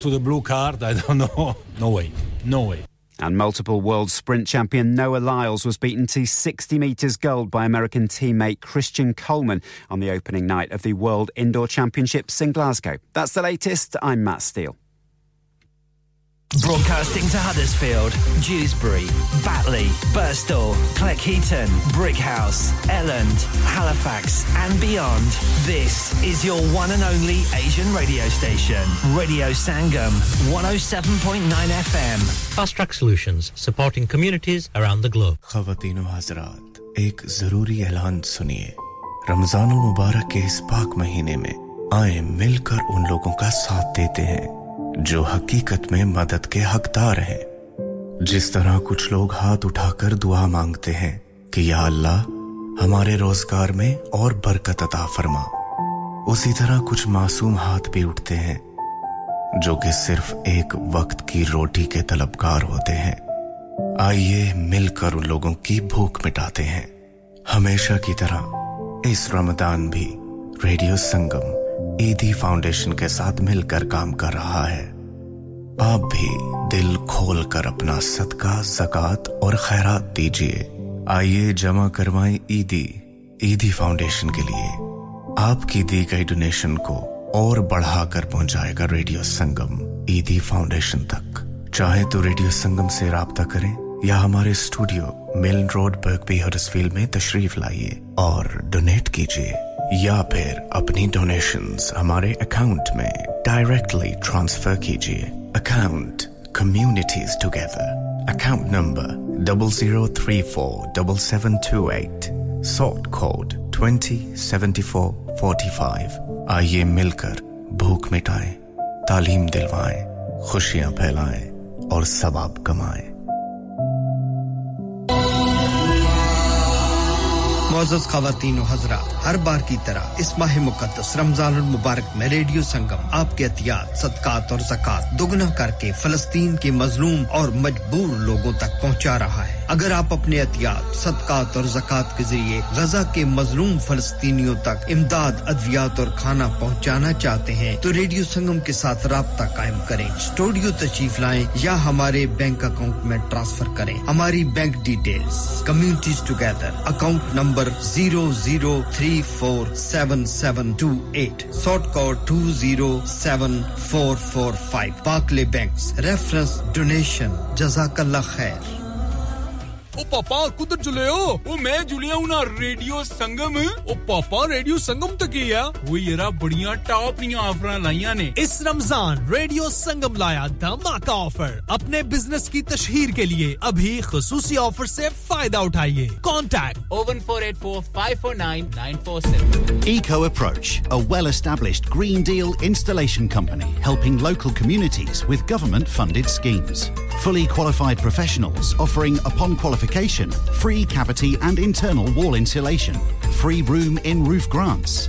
To the blue card, I don't know. No way. No way. And multiple world sprint champion Noah Lyles was beaten to 60 metres gold by American teammate Christian Coleman on the opening night of the World Indoor Championships in Glasgow. That's the latest. I'm Matt Steele. Broadcasting to Huddersfield, Dewsbury, Batley, Burstall, Cleckheaton, Brickhouse, Elland, Halifax, and beyond. This is your one and only Asian radio station, Radio Sangam, 107.9 FM. Fast Track Solutions, supporting communities around the globe. खवातीन हजरात एक जरूरी ऐलान सुनिए रमजान मुबारक के इस पाक महीने में आए मिलकर उन लोगों का साथ देते हैं जो हकीकत में मदद के हकदार हैं। जिस तरह कुछ लोग हाथ उठाकर दुआ मांगते हैं कि या अल्लाह, हमारे रोज़गार में और बरकत अता फरमा। उसी तरह कुछ मासूम हाथ भी उठते हैं, जो कि सिर्फ़ एक वक्त की रोटी के तलबकार होते हैं। आइए मिलकर उन लोगों की भूख मिटाते हैं। हमेशा की तरह इस रमदान भी रेडियो संगम ईदी फाउंडेशन के साथ मिलकर काम कर रहा है। आप भी दिल खोल कर अपना सदका, जक़ात और खैरात दीजिए। आइए जमा करवाएँ ईदी। ईदी फाउंडेशन के लिए आपकी दी गई डोनेशन को और बढ़ाकर पहुंचाएगा रेडियो संगम ईदी फाउंडेशन तक। चाहे तो रेडियो संगम से रहा करें या हमारे studio Milan Road, Birkby Huddersfield में तशरीफ़ लाइए और डोनेट कीजिए। या फिर अपनी डोनेशंस हमारे अकाउंट में डायरेक्टली ट्रांसफ़र कीजिए। Account communities together account number double zero three four double seven two eight sort code twenty seventy four forty five आइए मिलकर भूख मिटाएँ, तालीम दिलवाएँ, खुशियाँ फैलाएँ और सवाब कमाएँ। मोजस खातन हजरा, हर बार की तरह इस माह मुकदस रमज़ान मुबारक में रेडियो संगम, आपके एहतियात, सदकात और जक़ात दोगुना करके फलस्तीन के मजलूम और मजबूर लोगों तक पहुँचा रहा है। अगर आप अपने एहतियात, सदकात और जक़ात के ज़रिए गजा के मजलूम फलस्तियों तक इमदाद, अद्वियात और खाना पहुँचाना चाहते हैं तो रेडियो संगम के साथ रबता कायम करें। स्टूडियो तशीफ लाएँ या हमारे बैंक अकाउंट में ट्रांसफ़र करें। हमारी bank details, communities together, account number number zero zero three four seven seven two eight short code two zero seven four four five Barclays bank reference donation जजाकल्ला खैर ओ पापा कुदर जुले हो। ओ मैं जुलिया हूँ ना रेडियो संगम। ओ पापा रेडियो संगम तो तक ही है? वो येरा बढ़िया टॉप नी ऑफ़र लाइया ने। इस रमज़ान रेडियो संगम लाया धमाका ऑफ़र अपने बिज़नेस की तशहीर के लिए अभी खसूसी ऑफ़र से फ़ायदा उठाइए। Contact oh one four eight four five four 01484549947 Eco Approach a well established green deal installation company helping local communities with government funded schemes fully qualified professionals offering upon qualified free cavity and internal wall insulation, free room in roof grants,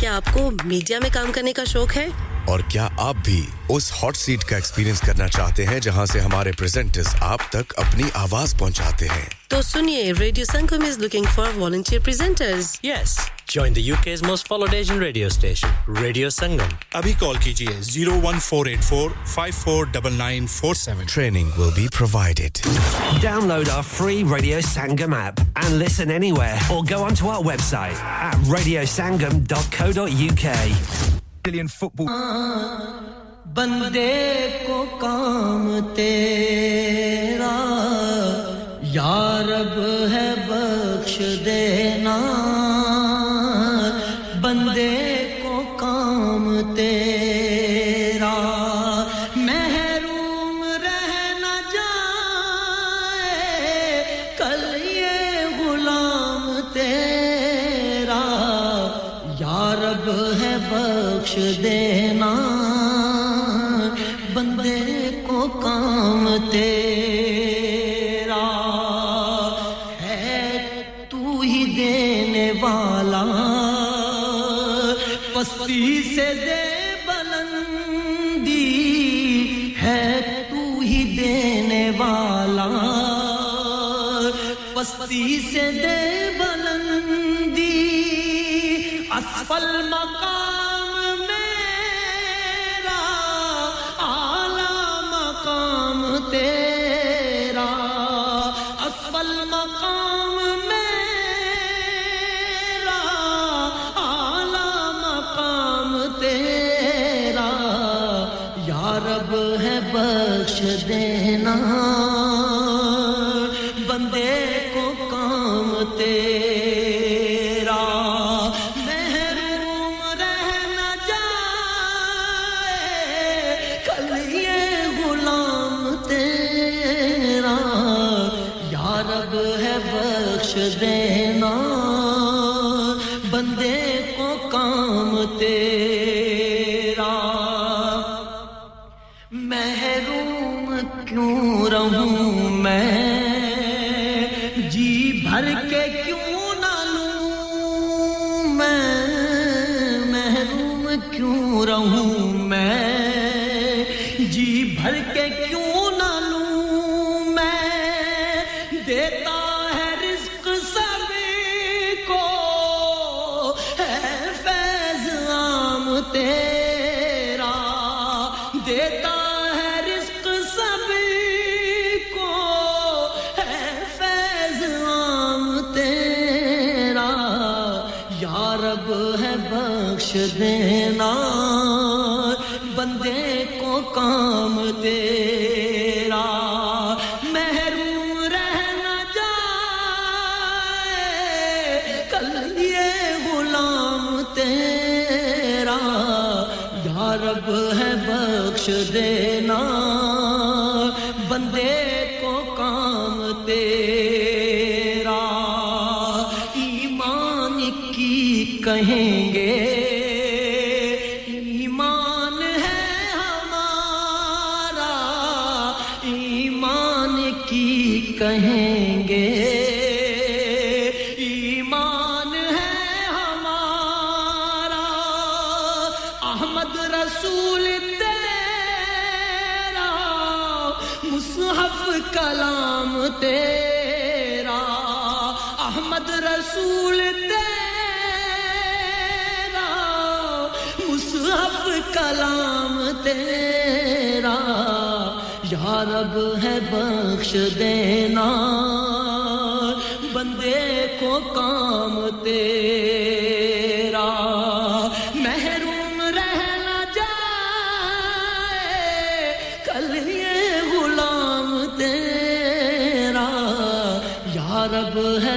क्या आपको media में काम करने का शौक है? और क्या आप भी उस हॉट सीट का एक्सपीरियंस करना चाहते हैं जहाँ से हमारे प्रेजेंटर्स आप तक अपनी आवाज़ पहुंचाते हैं? तो सुनिए radio Sangam is looking for volunteer presenters yes Join the UK's most followed Asian radio station, Radio Sangam. अभी कॉल कीजिए 01484549947. Training will be provided. Download our free Radio Sangam app and listen anywhere or go onto our website at radiosangam.co.uk. Billion football. बंदे को काम तेरा यारब है देने वाला। बस्ती से दे बलंदी असफल मकान रब है बख्श देना बंदे को काम तेरा। महरूम रह जाए गुलाम तेरा। या रब है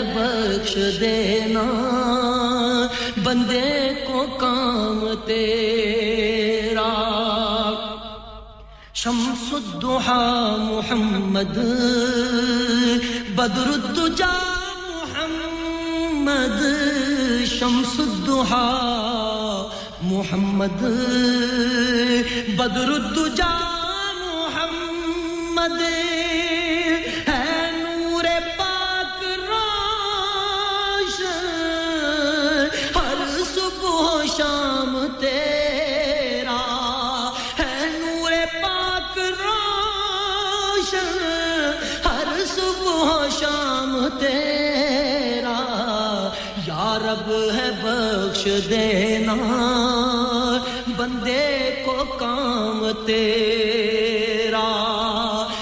देना मुहा मोहम्मद बदरुद्दुजा मोहम्मद शमसुद्दुहा मोहम्मद बदरुद्दुजा देना बंदे को काम तेरा।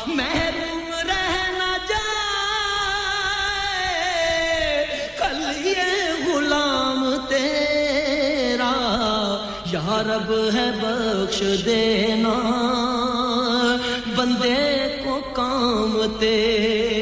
महरूम रहना न जाए, कल ये गुलाम तेरा। यारब है बख्श देना बंदे को काम तेरा।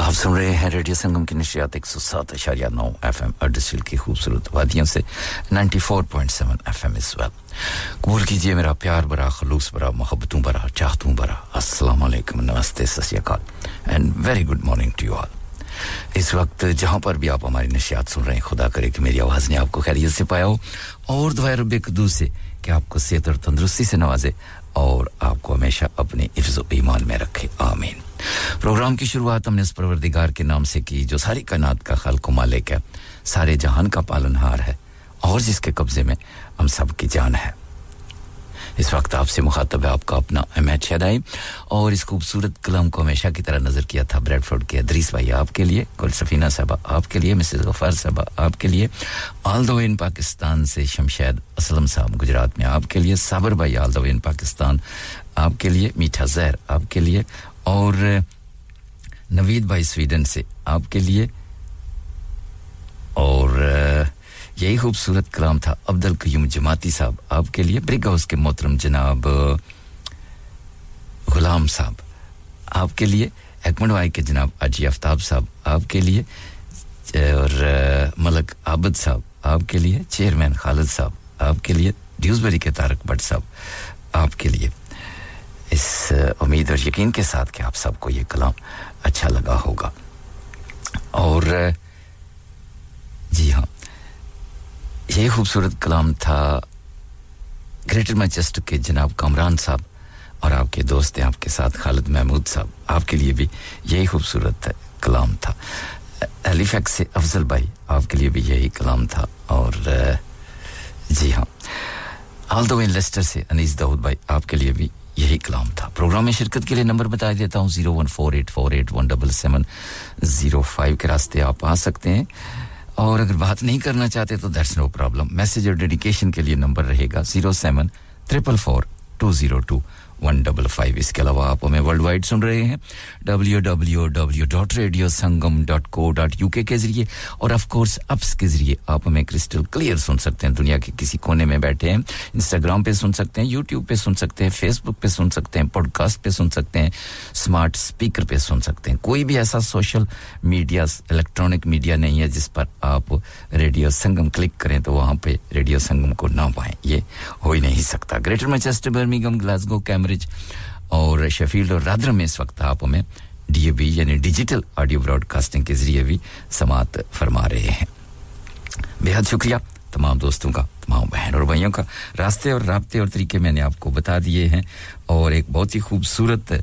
आप सुन रहे हैं रेडियो संगम की नशियात एक सौ सात अशारिया नौ एफ़ एम की खूबसूरत वादियों से 94.7 एफ़ एम इस वेल कबूल कीजिए मेरा प्यार खलूस मोहब्बतों चाहतों नमस्ते, सत and very good morning to you all. इस वक्त जहाँ पर भी आप हमारी नशियात सुन रहे हैं, खुदा करे कि मेरी आवाज़ ने आपको खैरियत से पाया हो, और दुआ रब कदूस से कि आपको सेहत और तंदुरुस्ती से नवाजे। और आपको हमेशा अपने इफ्ज ईमान में रखे। आमीन। प्रोग्राम की शुरुआत हमने इस परवरदिगार के नाम से की, जो सारी कायनात का खल मालिक है। सारे जहान का पालनहार है और जिसके कब्जे में हम सब की जान है। इस वक्त आपसे मुखातब है आपका अपना अहमद शदाई और इस खूबसूरत कलम को हमेशा की तरह नज़र किया था ब्रेडफोर्ड के अदरीस भाई आपके लिए गुल सफ़ीना साहबा आपके लिए, मिसेस गफ़ार साहबा आपके लिए। आल दो इन पाकिस्तान से शमशैद असलम साहब गुजरात में आपके लिए, साबर भाई आल दो इन पाकिस्तान आपके लिए, मीठा जहर आपके लिए, और नवीद भाई स्वीडन से आपके लिए, और यही खूबसूरत कलाम था। अब्दुल कयूम जमाती साहब, आपके लिए ब्रिग हाउस के मोहतरम जनाब, गुलाम साहब, आपके लिए एकमंड वाई के जनाब अजी आफ्ताब साहब, आपके लिए, और मलक आबद साहब, आपके लिए, चेयरमैन खालिद साहब, आपके लिए, ड्यूसबरी के तारक भट्ट साहब, आपके लिए। इस उम्मीद और यकीन के साथ कि आप सबको ये कलाम अच्छा लगा होगा। और जी हाँ ये खूबसूरत कलाम था ग्रेटर मैचेस्टर के जनाब कामरान साहब और आपके दोस्त हैं, आपके साथ खालिद महमूद साहब। आपके लिए भी यही खूबसूरत कलाम था। एलिफेक्स से अफजल भाई, आपके लिए भी यही कलाम था और जी हाँ। आल दो लेस्टर से अनीस दाऊद भाई, आपके लिए भी यही कलाम था। प्रोग्राम में शिरकत के लिए नंबर बता देता हूँ, zero one four eight four eight one double seven zero five के रास्ते आप आ सकते हैं। और अगर बात नहीं करना चाहते तो दैट्स नो प्रॉब्लम मैसेज और डेडिकेशन के लिए नंबर रहेगा zero seven triple four two zero two one double five इसके अलावा आप हमें वर्ल्ड वाइड सुन रहे हैं W W W dot radio Sangam dot co dot U K ज़रिए और ऑफ़ कोर्स अप्स के ज़रिए आप हमें क्रिस्टल क्लियर सुन सकते हैं। दुनिया के किसी कोने में बैठे हैं। इंस्टाग्राम पे सुन सकते हैं यूट्यूब पे सुन सकते हैं फेसबुक पे सुन सकते हैं पॉडकास्ट पे सुन सकते हैं स्मार्ट स्पीकर पे सुन सकते हैं। कोई भी ऐसा सोशल मीडिया इलेक्ट्रॉनिक मीडिया नहीं है जिस पर आप रेडियो संगम क्लिक करें तो वहाँ पे रेडियो संगम को ना पाएँ। ये हो ही नहीं सकता। Greater Manchester Birmingham Glasgow Cambridge और शेफील्ड और रादर में इस वक्त आप हमें डीएबी यानी डिजिटल ऑडियो ब्रॉडकास्टिंग के ज़रिए भी समात फरमा रहे हैं। बेहद शुक्रिया तमाम दोस्तों का, तमाम बहन और भाइयों का। रास्ते और रबते और तरीके मैंने आपको बता दिए हैं और एक बहुत ही खूबसूरत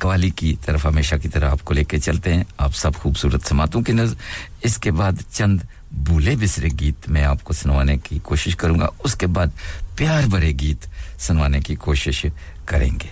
कवाली की तरफ़ हमेशा की तरह आपको लेके चलते हैं। आप सब खूबसूरत समातों की नज़र इसके बाद चंद भूले बिसरे गीत मैं आपको सुनवाने की कोशिश करूँगा। उसके बाद प्यार भरे गीत सुनवाने की कोशिश करेंगे।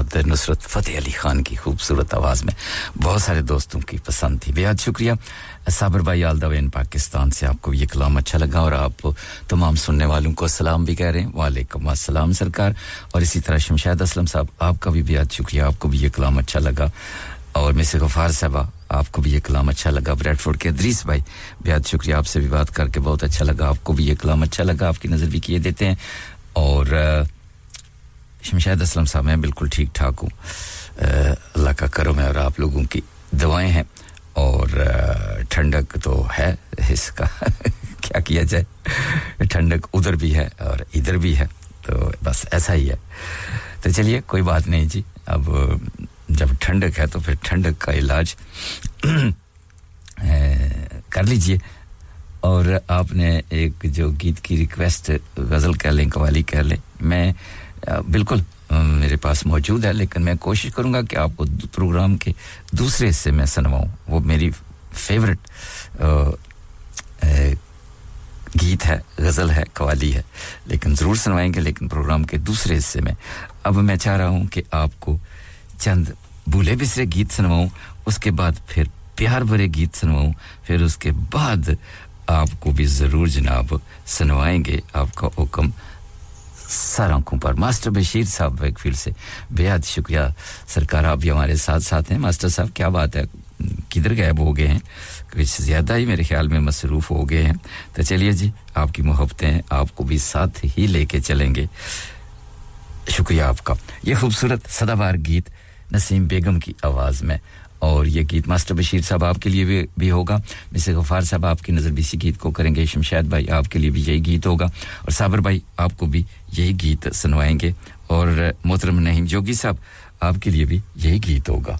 उस्ताद नुसरत फ़तेह अली ख़ान की खूबसूरत आवाज़ में। बहुत सारे दोस्तों की पसंद थी। बेहद शुक्रिया। साबर भाई आलदावेन पाकिस्तान से आपको ये कलाम अच्छा लगा और आप तमाम सुनने वालों को सलाम भी कह रहे हैं। वालेकुम अस्सलाम सरकार। और इसी तरह शमशाद असलम साहब, आपका भी बेहद शुक्रिया। आपको भी ये कलाम अच्छा लगा। और मिस गफ़ार साहबा, आपको भी ये कलाम अच्छा लगा। ब्रेडफोर्ड के अदरीस भाई, बेहद शुक्रिया। आपसे भी बात करके बहुत अच्छा लगा। आपको भी ये कलाम अच्छा लगा। आपकी नज़र भी किए देते हैं। और शमशाद असलम साहब, मैं बिल्कुल ठीक ठाक हूँ। अल्लाह का करो मैं और आप लोगों की दवाएँ हैं और ठंडक तो है इसका। क्या किया जाए? ठंडक उधर भी है और इधर भी है तो बस ऐसा ही है। तो चलिए, कोई बात नहीं जी। अब, जब ठंडक है तो फिर ठंडक का इलाज कर लीजिए। और आपने एक जो गीत की रिक्वेस्ट, गज़ल कह लें कवाली कह लें, मैं बिल्कुल मेरे पास मौजूद है, लेकिन मैं कोशिश करूँगा कि आपको प्रोग्राम के दूसरे हिस्से में सुनवाऊं। वो मेरी फेवरेट गीत है, गज़ल है, कवाली है। लेकिन ज़रूर सुनवाएँगे, लेकिन प्रोग्राम के दूसरे हिस्से में। अब मैं चाह रहा हूँ कि आपको चंद भूले बिसरे गीत सुनवाऊं, उसके बाद फिर प्यार भरे गीत सुनवाऊं, फिर उसके बाद आपको भी ज़रूर जनाब सुनवाएँगे, आपका हुक्म। सर पर मास्टर बशीर साहब वेकफील्ड से। बेहद शुक्रिया सरकार, आप भी हमारे साथ साथ हैं। मास्टर साहब, क्या बात है? किधर गायब हो गए हैं? कुछ ज़्यादा ही मेरे ख्याल में मसरूफ़ हो गए हैं। तो चलिए जी, आपकी मोहब्बतें आपको भी साथ ही लेके चलेंगे। शुक्रिया आपका। ये खूबसूरत सदाबार गीत नसीम बेगम की आवाज़ में और ये गीत मास्टर बशीर साहब आपके लिए भी, भी होगा। मिस गफ़ार साहब आपकी नज़र भी इसी गीत को करेंगे। शमशाद भाई आपके लिए भी यही गीत होगा और साबर भाई आपको भी यही गीत सुनवाएँगे और मोहतरम नहीम जोगी साहब आपके लिए भी यही गीत होगा।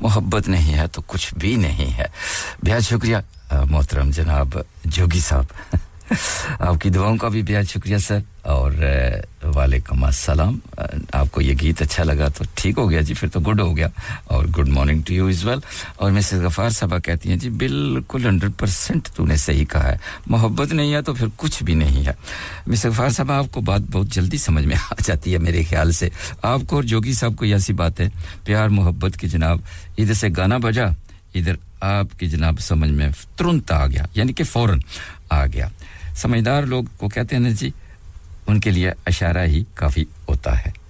मोहब्बत नहीं है तो कुछ भी नहीं है। बेहद शुक्रिया मोहतरम जनाब जोगी साहब। आपकी दुआओं का भी बेहद शुक्रिया, सर। और वालेकुम अस्सलाम। आपको ये गीत अच्छा लगा तो ठीक हो गया जी, फिर तो गुड हो गया। और good morning to you as well. और मिसेस गफ़ार साहबा कहती हैं, जी, बिल्कुल हंड्रेड परसेंट तूने सही कहा है। मोहब्बत नहीं है तो फिर कुछ भी नहीं है। मिसेस गफ़ार साहबा, आपको बात बहुत जल्दी समझ में आ जाती है मेरे ख्याल से। आपको और जोगी साहब को ऐसी बात है, प्यार, मोहब्बत की जनाब, इधर से गाना बजा, इधर आपकी जनाब समझ में तुरंत आ गया, यानी कि फ़ौरन आ गया। समझदार लोग को कहते हैं ना जी उनके लिए अशारा ही काफ़ी होता है।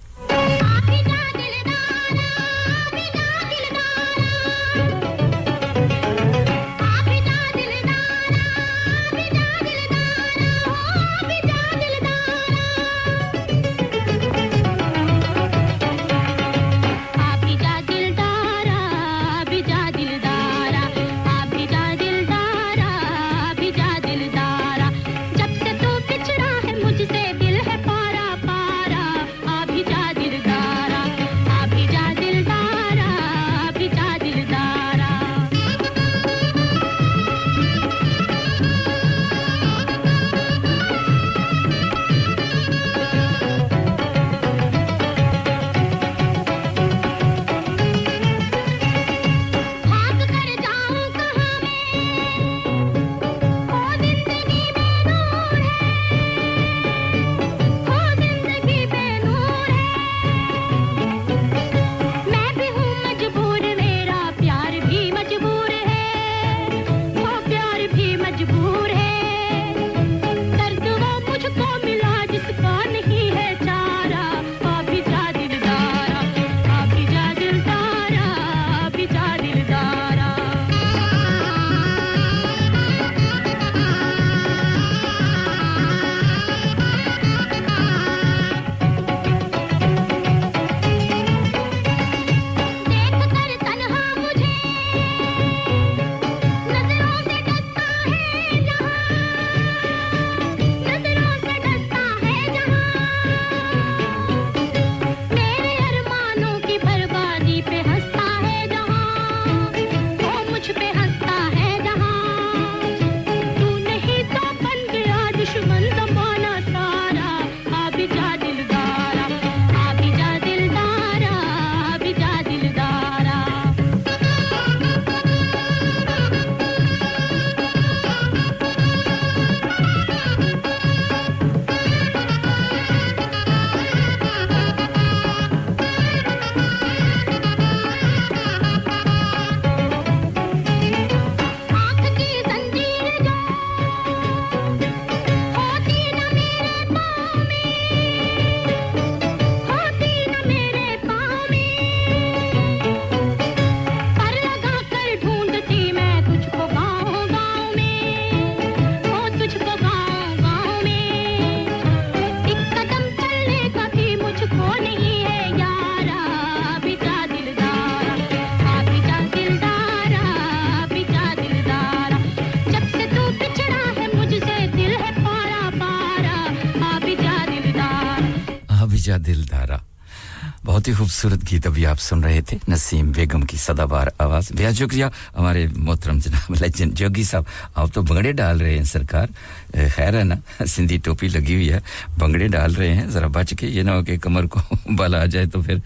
खूबसूरत गीत अभी आप सुन रहे थे, नसीम बेगम की सदाबार आवाज़। बेहद शुक्रिया। हमारे मोहतरम जनाब लेजेंड जोगी साहब, आप तो बंगड़े डाल रहे हैं सरकार। खैर है ना, सिंधी टोपी लगी हुई है, बंगड़े डाल रहे हैं, जरा बच के ये ना हो कि कमर को बल आ जाए तो फिर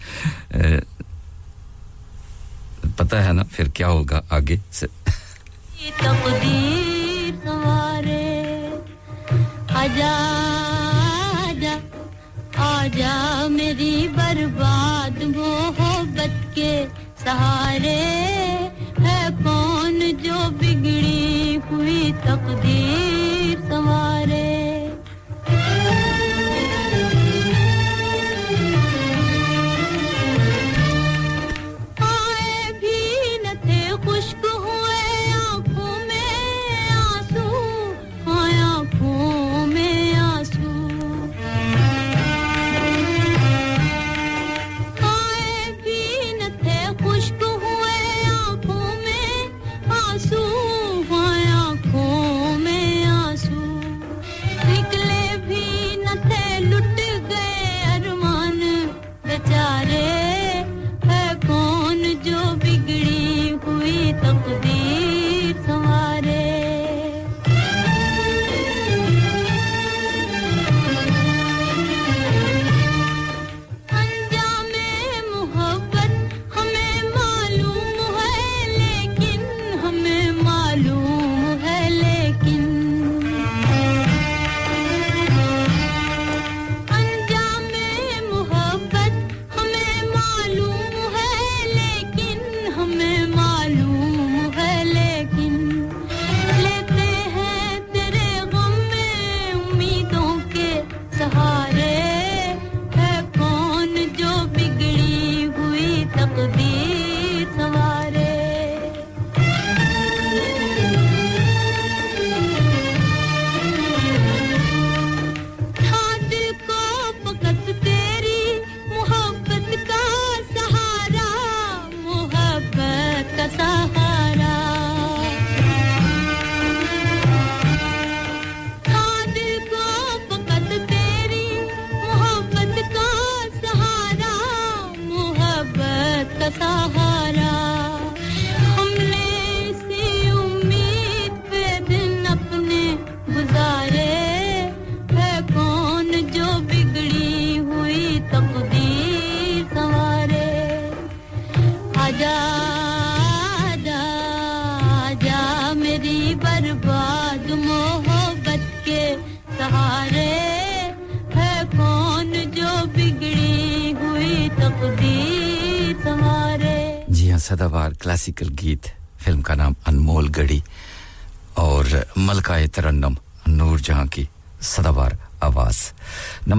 पता है ना फिर क्या होगा आगे से। सहारे है कौन जो बिगड़ी हुई तकदीर?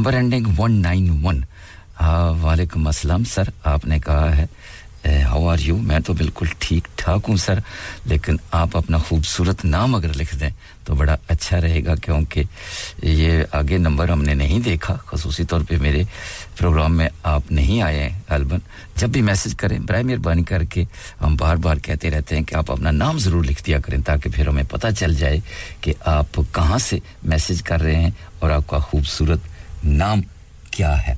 नंबर एंडिंग 191 वालेकुम अस्सलाम सर आपने कहा है हाउ आर यू मैं तो बिल्कुल ठीक ठाक हूँ सर लेकिन आप अपना खूबसूरत नाम अगर लिख दें तो बड़ा अच्छा रहेगा, क्योंकि ये आगे नंबर हमने नहीं देखा। खसूसी तौर पे मेरे प्रोग्राम में आप नहीं आए हैं अलबन जब भी मैसेज करें बर मेहरबानी करके हम बार बार कहते रहते हैं कि आप अपना नाम ज़रूर लिख दिया करें, ताकि फिर हमें पता चल जाए कि आप कहाँ से मैसेज कर रहे हैं और आपका खूबसूरत नाम क्या है?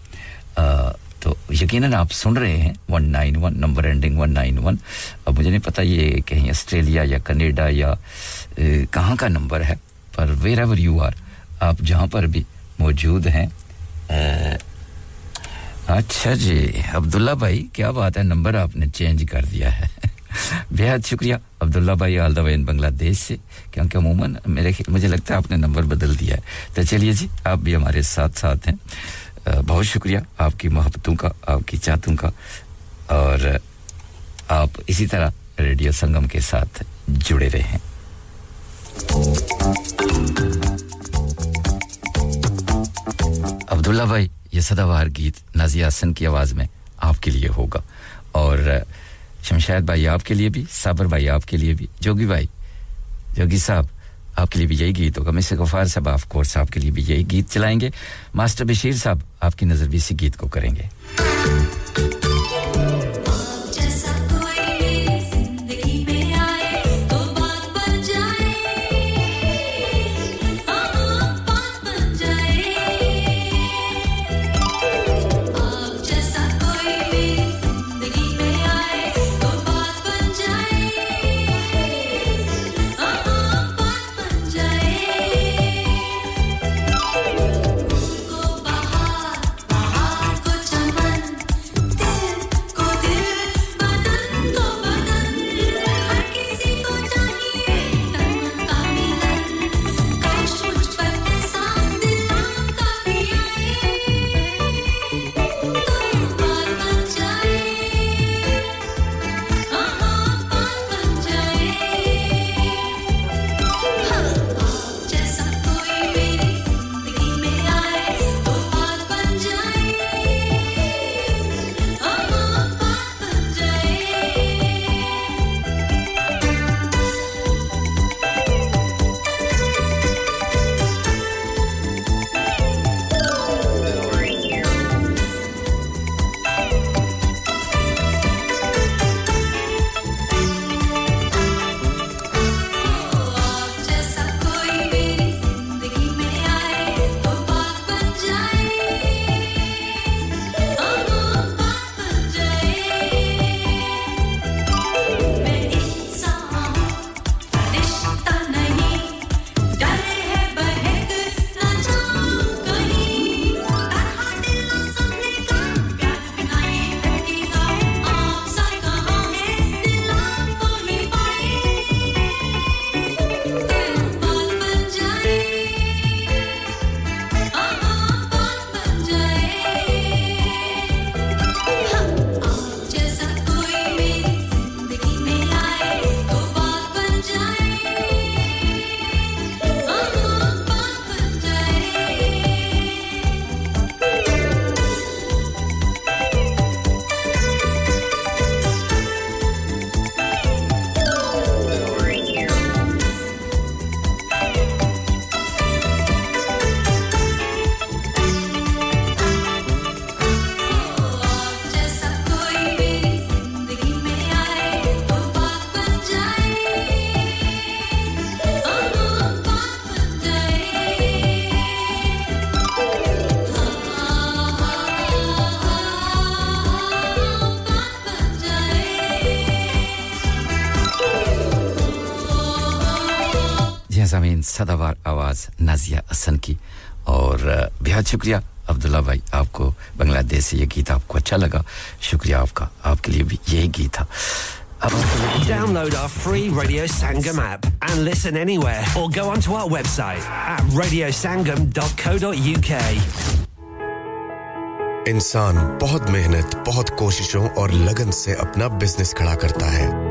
तो यकीनन आप सुन रहे हैं 191 नंबर एंडिंग 191 अब मुझे नहीं पता ये कहीं ऑस्ट्रेलिया या कनाडा या कहाँ का नंबर है, पर वेर एवर यू आर आप जहाँ पर भी मौजूद हैं। अच्छा जी, अब्दुल्ला भाई, क्या बात है नंबर आपने चेंज कर दिया है। बेहद शुक्रिया, अब्दुल्ला भाई, आल द इन बांग्लादेश से। क्योंकि अमूमन मेरे मुझे लगता है आपने नंबर बदल दिया है। तो चलिए जी, आप भी हमारे साथ साथ हैं बहुत शुक्रिया आपकी मोहब्बतों का, आपकी चाहतों का। और आप इसी तरह रेडियो संगम के साथ जुड़े रहें। अब्दुल्ला भाई, ये सदाबहार गीत नाजिया हसन की आवाज़ में आपके लिए होगा। और शमशाद भाई आपके लिए भी, साबर भाई आपके लिए भी, जोगी भाई जोगी साहब, आपके लिए भी यही गीत होगा। मिस्टर गफार साहब ऑफ़ कोर्स आपके लिए भी यही गीत चलाएँगे। मास्टर बशीर साहब, आपकी नज़र भी इसी गीत को करेंगे। सदावार आवाज़ नाजिया हसन की और बेहद शुक्रिया अब्दुल्ला भाई आपको बांग्लादेश से ये गीत आपको अच्छा लगा। शुक्रिया आपका आपके लिए भी यही गीत था। Download our free Radio Sangam app and listen anywhere or go onto our website at radiosangam.co.uk. इंसान बहुत मेहनत बहुत कोशिशों और लगन से अपना बिज़नेस खड़ा करता है।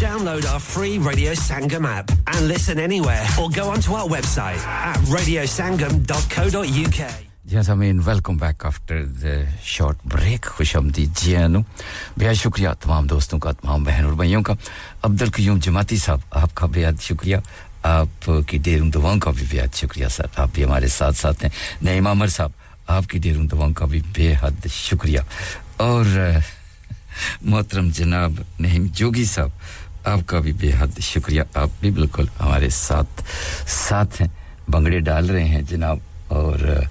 Download our free Radio Sangam app and listen anywhere or go onto our website at radiosangam.co.uk. Yes, welcome back after the short break. खुशमदीद जी आनू। बेहद शुक्रिया तमाम दोस्तों का तमाम बहन और भाइयों का। अब्दुल कयूम जमाती साहब आपका बेहद शुक्रिया। आपकी डेरुन दुआओं का भी बेहद शुक्रिया सर आप भी हमारे साथ साथ हैं। नईम अमर साहब आपकी डेरुन दुआओं का भी बेहद शुक्रिया। और मोहतरम जनाब नहीम जोगी साहब, आपका भी बेहद शुक्रिया। आप भी बिल्कुल हमारे साथ साथ हैं, बंगड़े डाल रहे हैं जनाब, और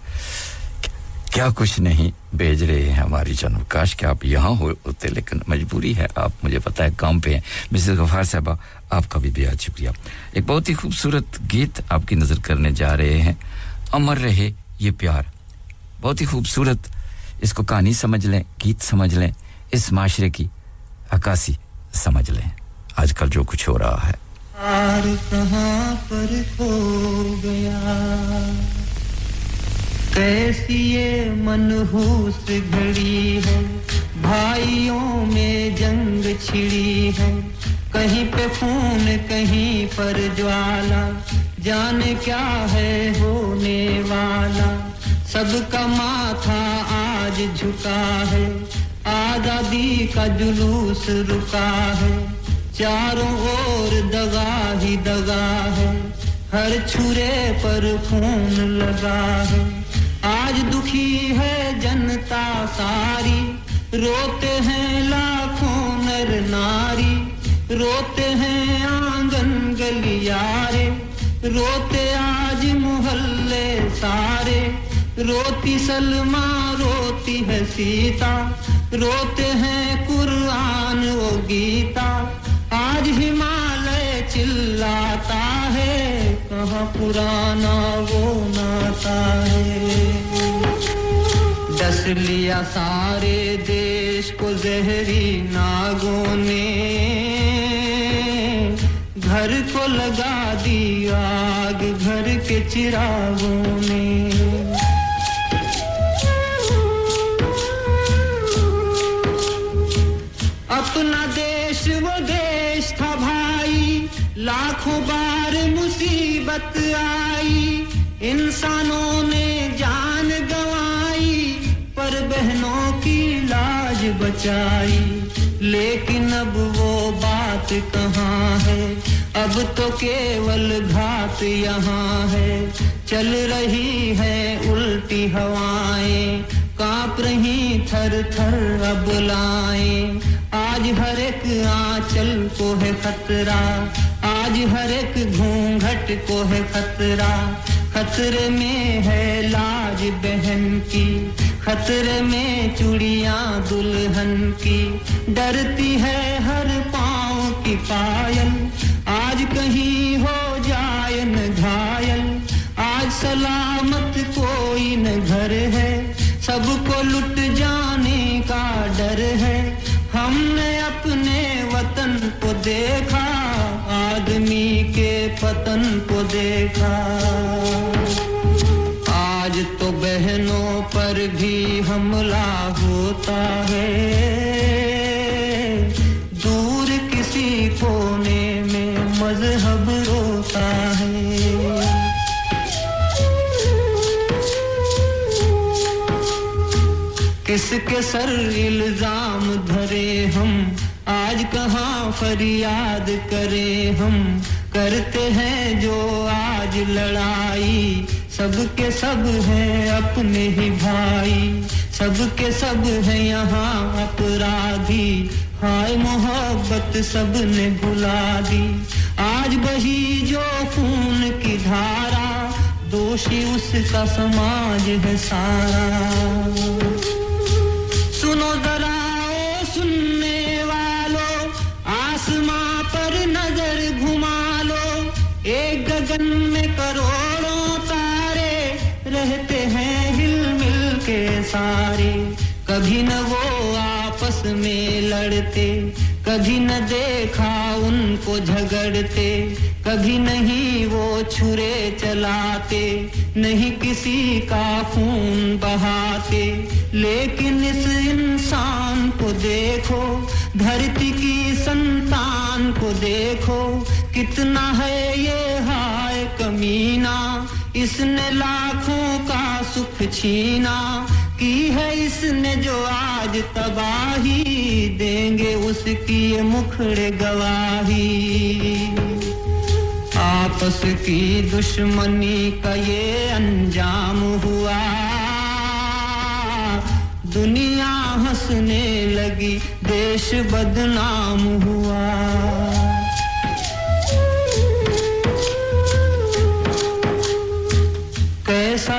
क्या कुछ नहीं भेज रहे हैं हमारी जन्म काश कि आप यहाँ हो, होते, लेकिन मजबूरी है, आप मुझे पता है काम पे हैं। मिसेस गफार साहबा, आपका भी बेहद शुक्रिया। एक बहुत ही खूबसूरत गीत आपकी नज़र करने जा रहे हैं, अमर रहे ये प्यार। बहुत ही खूबसूरत, इसको कहानी समझ लें, गीत समझ लें इस माशरे की अक्सी समझ लें। आजकल जो कुछ हो रहा है। कहाँ पर खो गया? कैसी ये मनहूस घड़ी है? भाइयों में जंग छिड़ी है। कहीं पे खून, कहीं पर ज्वाला। जाने क्या है होने वाला? सबका माथा आज झुका है। आज़ादी का जुलूस रुका है। चारों ओर दगा ही दगा है। हर छुरे पर खून लगा है। आज दुखी है जनता सारी। रोते हैं लाखों नर नारी। रोते हैं आँगन गलियारे। रोते आज मोहल्ले सारे। रोती सलमा, रोती है सीता। रोते हैं कुरान वो गीता। आज हिमालय चिल्लाता है, कहाँ पुराना वो नाता है। डस लिया सारे देश को जहरी नागों ने। घर को लगा दी आग, घर के चिरागों ने। लाखों बार मुसीबत आई, इंसानों ने जान गंवाई, पर बहनों की लाज बचाई। लेकिन अब वो बात कहाँ है? अब तो केवल घात यहाँ है। चल रही है उल्टी हवाएँ, काँप रही थर थर अब लाएँ। आज हर एक आंचल को है खतरा आज हर एक घूंघट को है खतरा। खतरे में है लाज बहन की। खतरे में चूड़ियाँ दुल्हन की। डरती है हर पाँव की पायल। आज कहीं हो जाए न घायल। आज सलामत कोई न घर है। सबको लुट जाने का डर है। हमने अपने वतन को देखा। आदमी के पतन को देखा। आज तो बहनों पर भी हमला होता है। दूर किसी कोने में मज़हब रोता है। किसके सर इल्ज़ाम धरे हम आज कहाँ फरियाद करें हम? करते हैं जो आज लड़ाई। सबके सब हैं अपने ही भाई। सबके सब हैं यहाँ अपराधी। हाय मोहब्बत सबने भुला दी। आज बही जो खून की धारा, दोषी उसका समाज है सारा। सुनो जरा एक गगन में करोड़ों तारे रहते हैं हिल मिल के सारे। कभी न वो आपस में लड़ते, कभी न देखा उनको झगड़ते, कभी नहीं वो छुरे चलाते, नहीं किसी का खून बहाते। लेकिन इस इंसान को देखो, धरती की संतान को देखो कितना है ये हाय कमीना? इसने लाखों का सुख छीना। की है इसने जो आज तबाही? देंगे उसकी ये मुखड़े गवाही। आपस की दुश्मनी का ये अंजाम हुआ। दुनिया हंसने लगी, देश बदनाम हुआ।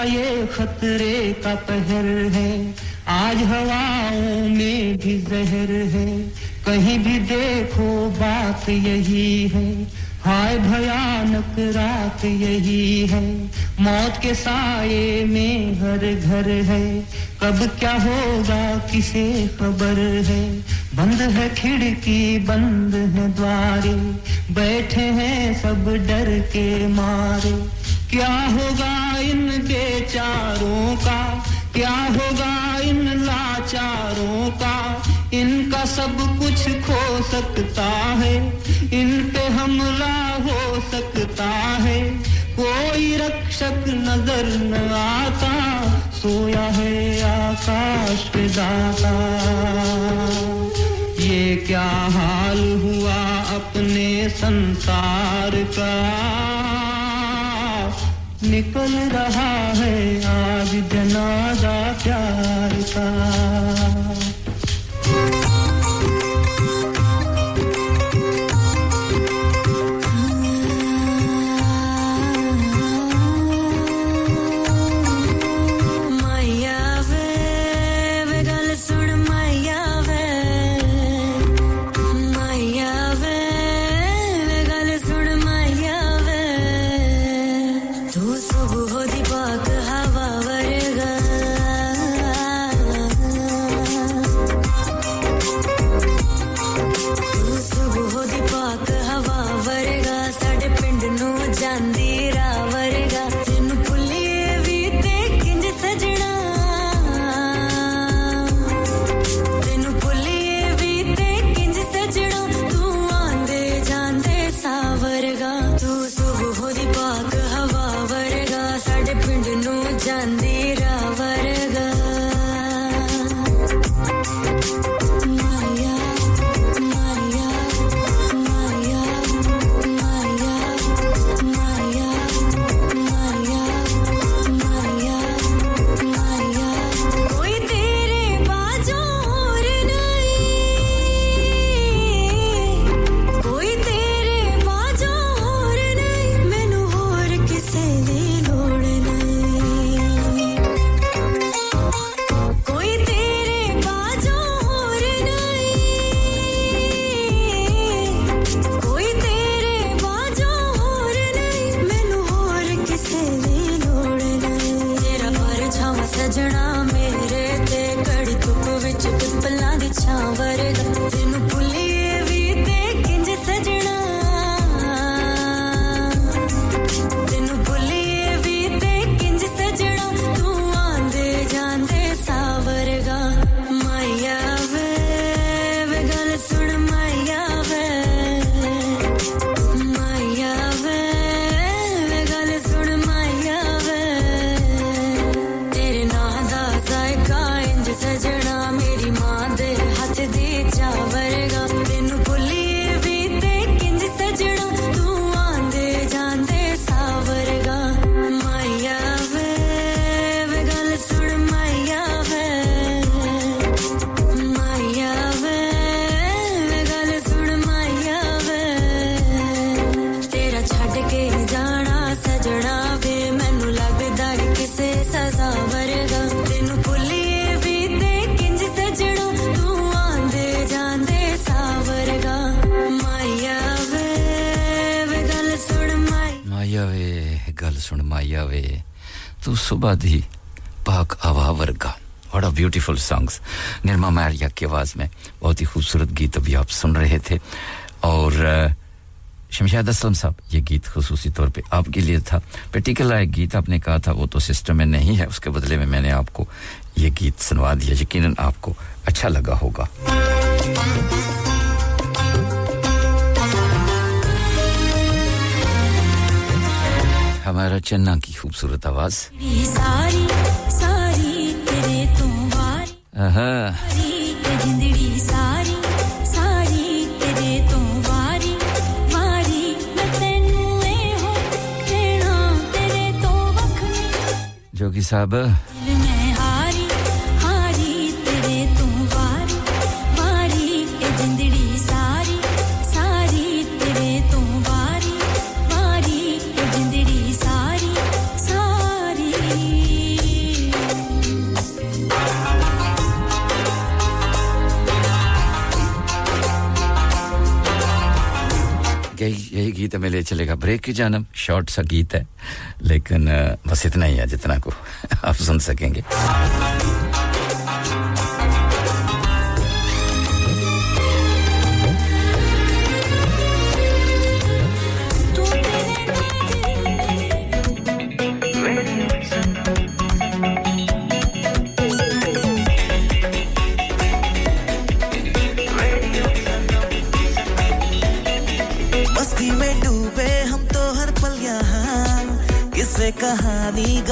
ये खतरे का पहर है। आज हवाओं में भी जहर है। कहीं भी देखो बात यही है। हाय भयानक रात यही है। मौत के साये में हर घर है। कब क्या होगा किसे खबर है। बंद है खिड़की, बंद है द्वारे। बैठे हैं सब डर के मारे। क्या होगा इन बेचारों का? क्या होगा इन लाचारों का? इनका सब कुछ खो सकता है, इन पे हमला हो सकता है। कोई रक्षक नज़र न आता, सोया है आकाश दाता। ये क्या हाल हुआ अपने संसार का? निकल रहा है आज जनाजा प्यार का। शमशाद असलम साहब ये गीत खसूसी तौर पे आपके लिए था। पर्टिकुलर एक गीत आपने कहा था, वो तो सिस्टम में नहीं है, उसके बदले में मैंने आपको ये गीत सुनवा दिया। यकीनन आपको अच्छा लगा होगा। हमारा चन्ना की खूबसूरत आवाज़। साहब। गीत में ले चलेगा। ब्रेक की जानम शॉर्ट सा गीत है, लेकिन बस इतना ही है, जितना को। आप सुन सकेंगे।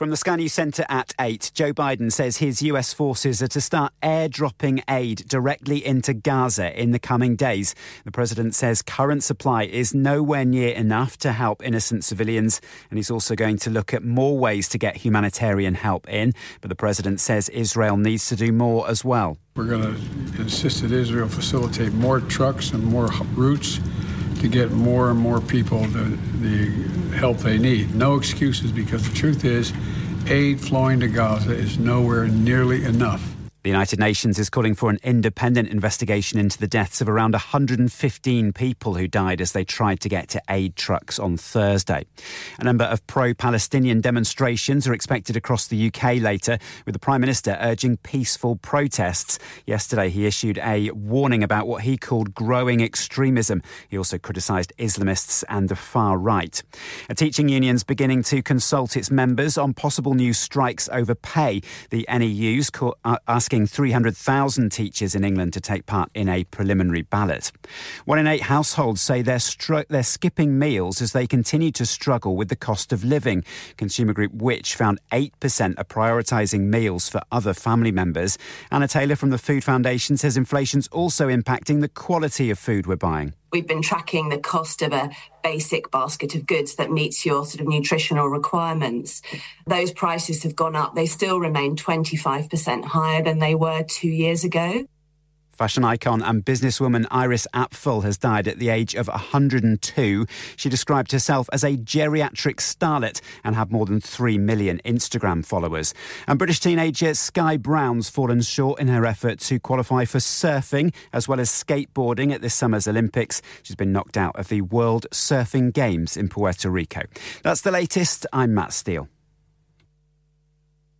From the Sky News Centre at 8, Joe Biden says his US forces are to start airdropping aid directly into Gaza in the coming days. The president says current supply is nowhere near enough to help innocent civilians, and he's also going to look at more ways to get humanitarian help in. But the president says Israel needs to do more as well. We're going to insist that Israel facilitate more trucks and more routes to get more and more people the, the help they need. No excuses because the truth is, aid flowing to Gaza is nowhere nearly enough. The United Nations is calling for an independent investigation into the deaths of around 115 people who died as they tried to get to aid trucks on Thursday. A number of pro Palestinian demonstrations are expected across the UK later, with the Prime Minister urging peaceful protests. Yesterday, he issued a warning about what he called growing extremism. He also criticised Islamists and the far right. A teaching union's beginning to consult its members on possible new strikes over pay. The NEU's call, uh, asking 300,000 teachers in England to take part in a preliminary ballot. One in eight households say they're, they're skipping meals as they continue to struggle with the cost of living. Consumer group Which found 8% are prioritising meals for other family members. Anna Taylor from the Food Foundation says inflation's also impacting the quality of food we're buying. We've been tracking the cost of a basic basket of goods that meets your sort of nutritional requirements. Those prices have gone up. They still remain 25% higher than they were two years ago. Fashion icon and businesswoman Iris Apfel has died at the age of 102. She described herself as a geriatric starlet and had more than 3 million Instagram followers. And British teenager Sky Brown's fallen short in her effort to qualify for surfing as well as skateboarding at this summer's Olympics. She's been knocked out of the World Surfing Games in Puerto Rico. That's the latest. I'm Matt Steele.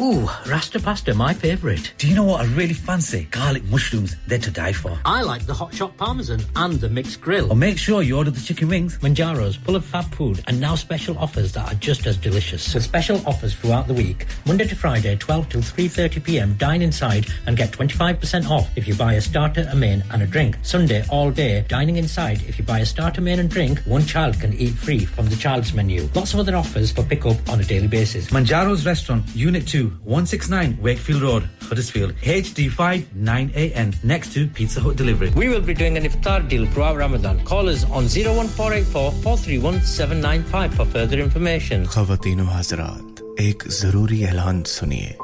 Ooh, Rasta pasta, my favourite. Do you know what I really fancy? Garlic mushrooms, they're to die for. I like the hot shot parmesan and the mixed grill. Or make sure you order the chicken wings. Manjaro's full of fab food and now special offers that are just as delicious. With special offers throughout the week, Monday to Friday, 12 till 3:30 p.m. Dine inside and get 25% off if you buy a starter, a main, and a drink. Sunday all day, dining inside. If you buy a starter, main, and drink, one child can eat free from the child's menu. Lots of other offers for pick up on a daily basis. Manjaro's Restaurant, Unit 2, 169 Wakefield Road, Huddersfield, HD5 9AN, next to Pizza Hut Delivery. We will be doing an iftar deal throughout Ramadan. Call us on 01484 431 795 for further information. खातिन हजरात एक ज़रूरी ऐलान सुनिए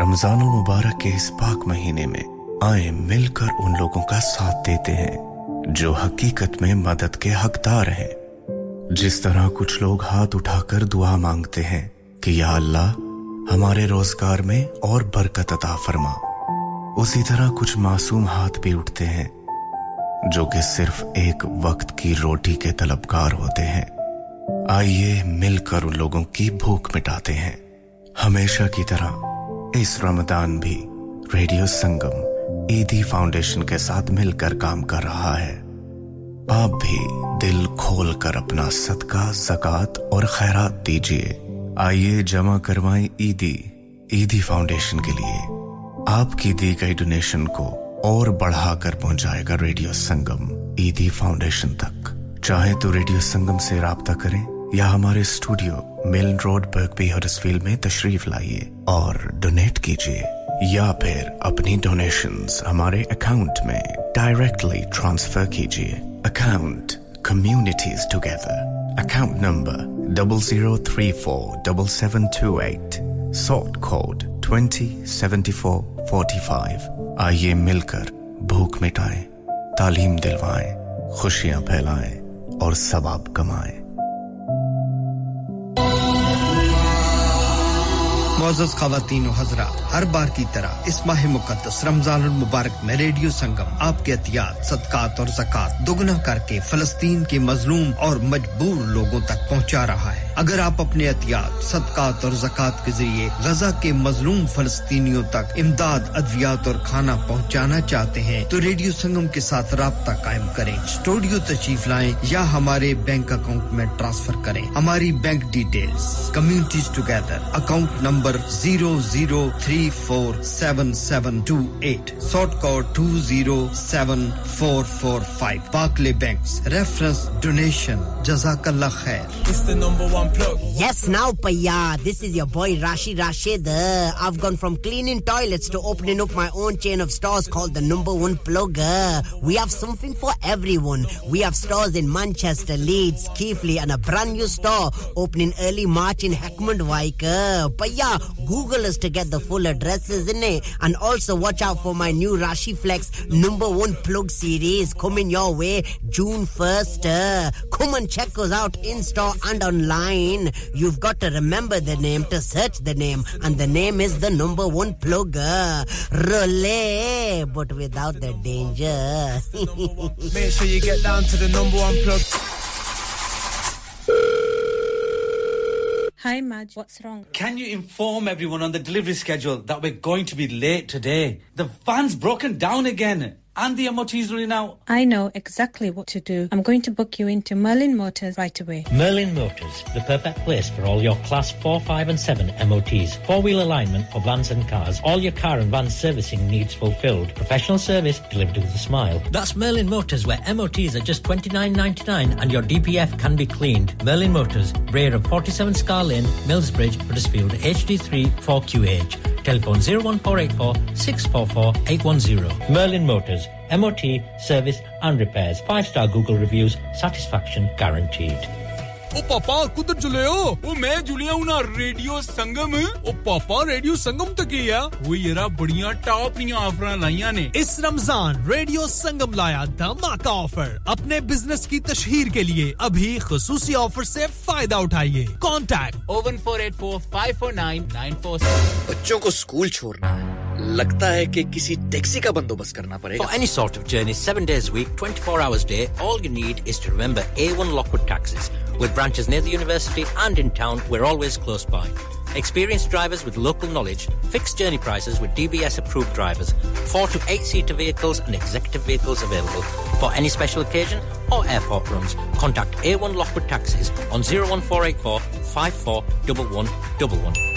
रमज़ान मुबारक के इस पाक महीने में आए मिलकर उन लोगों का साथ देते हैं जो हकीकत में मदद के हकदार हैं जिस तरह कुछ लोग हाथ उठाकर दुआ मांगते हैं कि या अल्लाह हमारे रोज़गार में और बरकत अता फरमा। उसी तरह कुछ मासूम हाथ भी उठते हैं, जो कि सिर्फ़ एक वक्त की रोटी के तलबगार होते हैं। आइए मिलकर उन लोगों की भूख मिटाते हैं। हमेशा की तरह इस रमदान भी रेडियो संगम, ईदी फाउंडेशन के साथ मिलकर काम कर रहा है। आप भी दिल खोल कर अपना सदका, जक़ात और खैरात दीजिए। आइए जमा करवाएँ ईदी ईदी फाउंडेशन के लिए। आपकी दी गई डोनेशन को और बढ़ाकर पहुंचाएगा रेडियो संगम, ईदी फाउंडेशन तक। चाहे तो रेडियो संगम से राबता करें, या हमारे studio, Milan Road, Birkby Huddersfield में तशरीफ़ लाइए और डोनेट कीजिए। या फिर अपनी डोनेशंस हमारे अकाउंट में डायरेक्टली ट्रांसफ़र कीजिए। Account, communities together. Account number double zero three four double seven two eight sort code twenty seventy four forty five आइए मिलकर भूख मिटाएँ तालीम दिलवाएँ खुशियाँ फैलाएँ और सवाब कमाएँ मोजस खातन हजरा हर बार की तरह इस माह मुकदस रमज़ान मुबारक में रेडियो संगम, आपके एहतियात सदकात और जक़ात दोगुना करके फलस्तीन के मजलूम और मजबूर लोगों तक पहुँचा रहा है। अगर आप अपने एहतियात, सदकात और जक़ात के ज़रिए गजा के मजलूम फलस्तीनियों तक इमदाद, अद्वियात और खाना पहुँचाना चाहते हैं तो रेडियो संगम के साथ रबता कायम करें। स्टूडियो तशरीफ़ लाएँ या हमारे बैंक अकाउंट में ट्रांसफ़र करें। हमारी bank details, communities together, account number zero zero three four seven seven two eight short code two zero seven four four five. Barclays bank reference, donation जजाकल्ला खैर। Plug. Yes, now, Paya. This is your boy Rashi Rashid. Uh, I've gone from cleaning toilets to opening up my own chain of stores called the Number One Plug. Uh, we have something for everyone. We have stores in Manchester, Leeds, Keighley, and a brand new store opening early March in Heckmond Wike. Uh, Paya, Google us to get the full addresses. And also watch out for my new Rashi Flex Number One Plug series coming your way June 1st. Uh, come and check us out in store and online. You've got to remember the name to search the name, and the name is the number one plugger. Relay, but without the danger. Make sure you get down to the number one plug. Hi, Madge. What's wrong? Can you inform everyone on the delivery schedule that we're going to be late today? The van's broken down again. And the MOT's running out. I know exactly what to do. I'm going to book you into Merlin Motors right away. Merlin Motors, the perfect place for all your class 4, 5 and 7 MOTs. Four-wheel alignment for vans and cars. All your car and van servicing needs fulfilled. Professional service delivered with a smile. That's Merlin Motors where MOTs are just $29.99 and your DPF can be cleaned. Merlin Motors, rear of 47 Scar Lane, Millsbridge, Huddersfield, HD3 4QH. Telephone 01484 644 810. Merlin Motors, MOT service and repairs. Five star Google reviews, satisfaction guaranteed. ओ पापा कुधर जुले हो? ओ मैं जुलिया हूँ ना radio संगम। ओ पापा radio संगम तो तक ही? वो येरा बढ़िया टॉप निया ऑफ़र लाइया ने। इस रमज़ान रेडियो संगम लाया धमाका ऑफ़र अपने बिज़नेस की तशहीर के लिए अभी खसूसी ऑफ़र से फ़ायदा उठाइए। Contact oh one four eight four five four nine nine four बच्चों को स्कूल छोड़ना है। लगता है कि किसी टैक्सी का बंदोबस्त करना पड़ेगा For any sort of journey, seven days a week, 24 hours a day, all you need is to remember A1 Lockwood Taxis. With branches near the university and in town, we're always close by. Experienced drivers with local knowledge, fixed journey prices with DBS approved drivers, four to eight seater vehicles and executive vehicles available. For any special occasion or airport runs, contact A1 Lockwood Taxis on 01484 541111.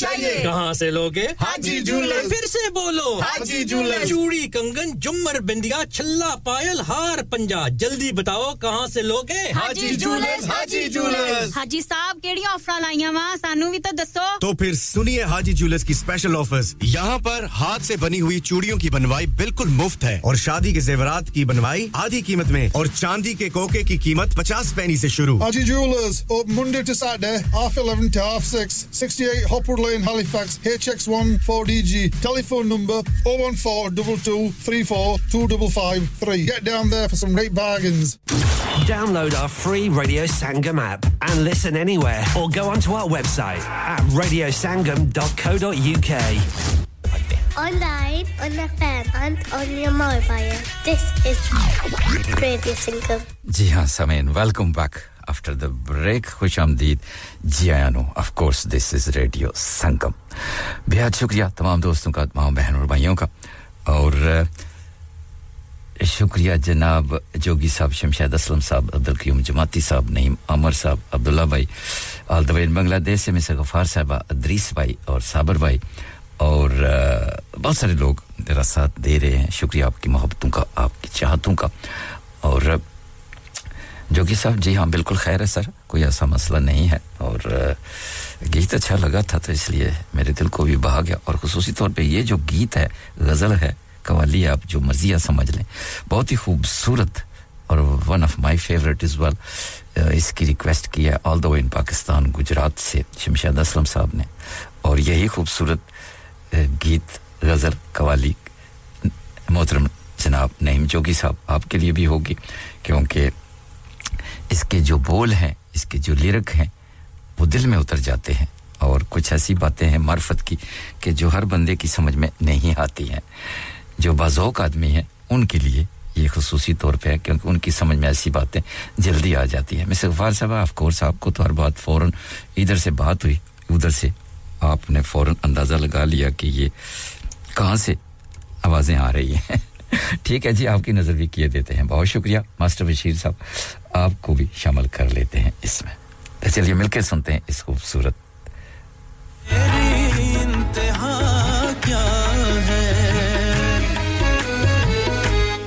चाहिए। कहाँ से लोगे? Haji Jewellers. फिर से बोलो। Haji Jewellers. चूड़ी कंगन जुमर बिंदिया छल्ला पायल हार पंजा। जल्दी बताओ कहाँ से लोगे? हाजी जूलर्स, हाजी जूलर्स। हाजी साहब केड़ी ऑफ़र लाईया वा? सानू भी तो दसो तो फिर सुनिए हाजी ज्वेलर्स की स्पेशल ऑफर्स यहाँ पर हाथ से बनी हुई चूड़ियों की बनवाई बिल्कुल मुफ़्त है। और शादी के जेवरात की बनवाई आधी कीमत में और चांदी के कोके की कीमत पचास पैनी से शुरू। Jewelers, open Monday to Saturday, half 11 to half 6, 68 Hopwood Lane, In Halifax, HX1 4DG. Telephone number 01422 Get down there for some great bargains. Download our free Radio Sangam app and listen anywhere or go onto our website at radiosangam.co.uk. Online, on the phone and on your mobile. This is Radio Sangam. Ji haan, Samin. Welcome back. After the break खुश आमदीद आयानो of course this is radio Sangam बेहद शुक्रिया तमाम दोस्तों का तमाम बहन और भाइयों का और शुक्रिया जनाब जोगी साहब शमशाद असलम साहब अब्दुल क्यूम जमाती साहब नईम अमर साहब अब्दुल्ला भाई आल द वे बांग्लादेश से मिसर गफार साहबा अदरीस भाई और साबर भाई और बहुत सारे लोग मेरा साथ दे रहे हैं। शुक्रिया आपकी मोहब्बतों का आपकी चाहतों का। और अ, जोगी साहब, जी हाँ बिल्कुल खैर है सर, कोई ऐसा मसला नहीं है और गीत अच्छा लगा था तो इसलिए मेरे दिल को भी बहा गया और खसूसी तौर पे ये जो गीत है, गज़ल है कवाली आप जो मर्जिया समझ लें, बहुत ही खूबसूरत और one of my favourite as well इसकी रिक्वेस्ट की है all the way in Pakistan, Gujrat से शमशाद असलम साहब ने। और यही खूबसूरत गीत, गज़ल कवाली मोहतरम जनाब नईम जोगी साहब आपके लिए भी होगी, क्योंकि इसके जो बोल हैं, इसके जो लिरक हैं, वो दिल में उतर जाते हैं और कुछ ऐसी बातें हैं मार्फत की कि जो हर बंदे की समझ में नहीं आती हैं। जो बाजोक आदमी हैं, उनके लिए ये खसूसी तौर पे है क्योंकि उनकी समझ में ऐसी बातें जल्दी आ जाती हैं। मिस गफार साहब ऑफ़ कोर्स आपको तो हर बात फ़ौरन इधर से बात हुई, उधर से आपने फ़ौरन अंदाज़ा लगा लिया कि ये कहाँ से आवाज़ें आ रही हैं। ठीक है जी, आपकी नज़र भी किए देते हैं। बहुत शुक्रिया, मास्टर बशीर साहब, आपको भी शामिल कर लेते हैं इसमें। तो चलिए मिलकर सुनते हैं इस खूबसूरत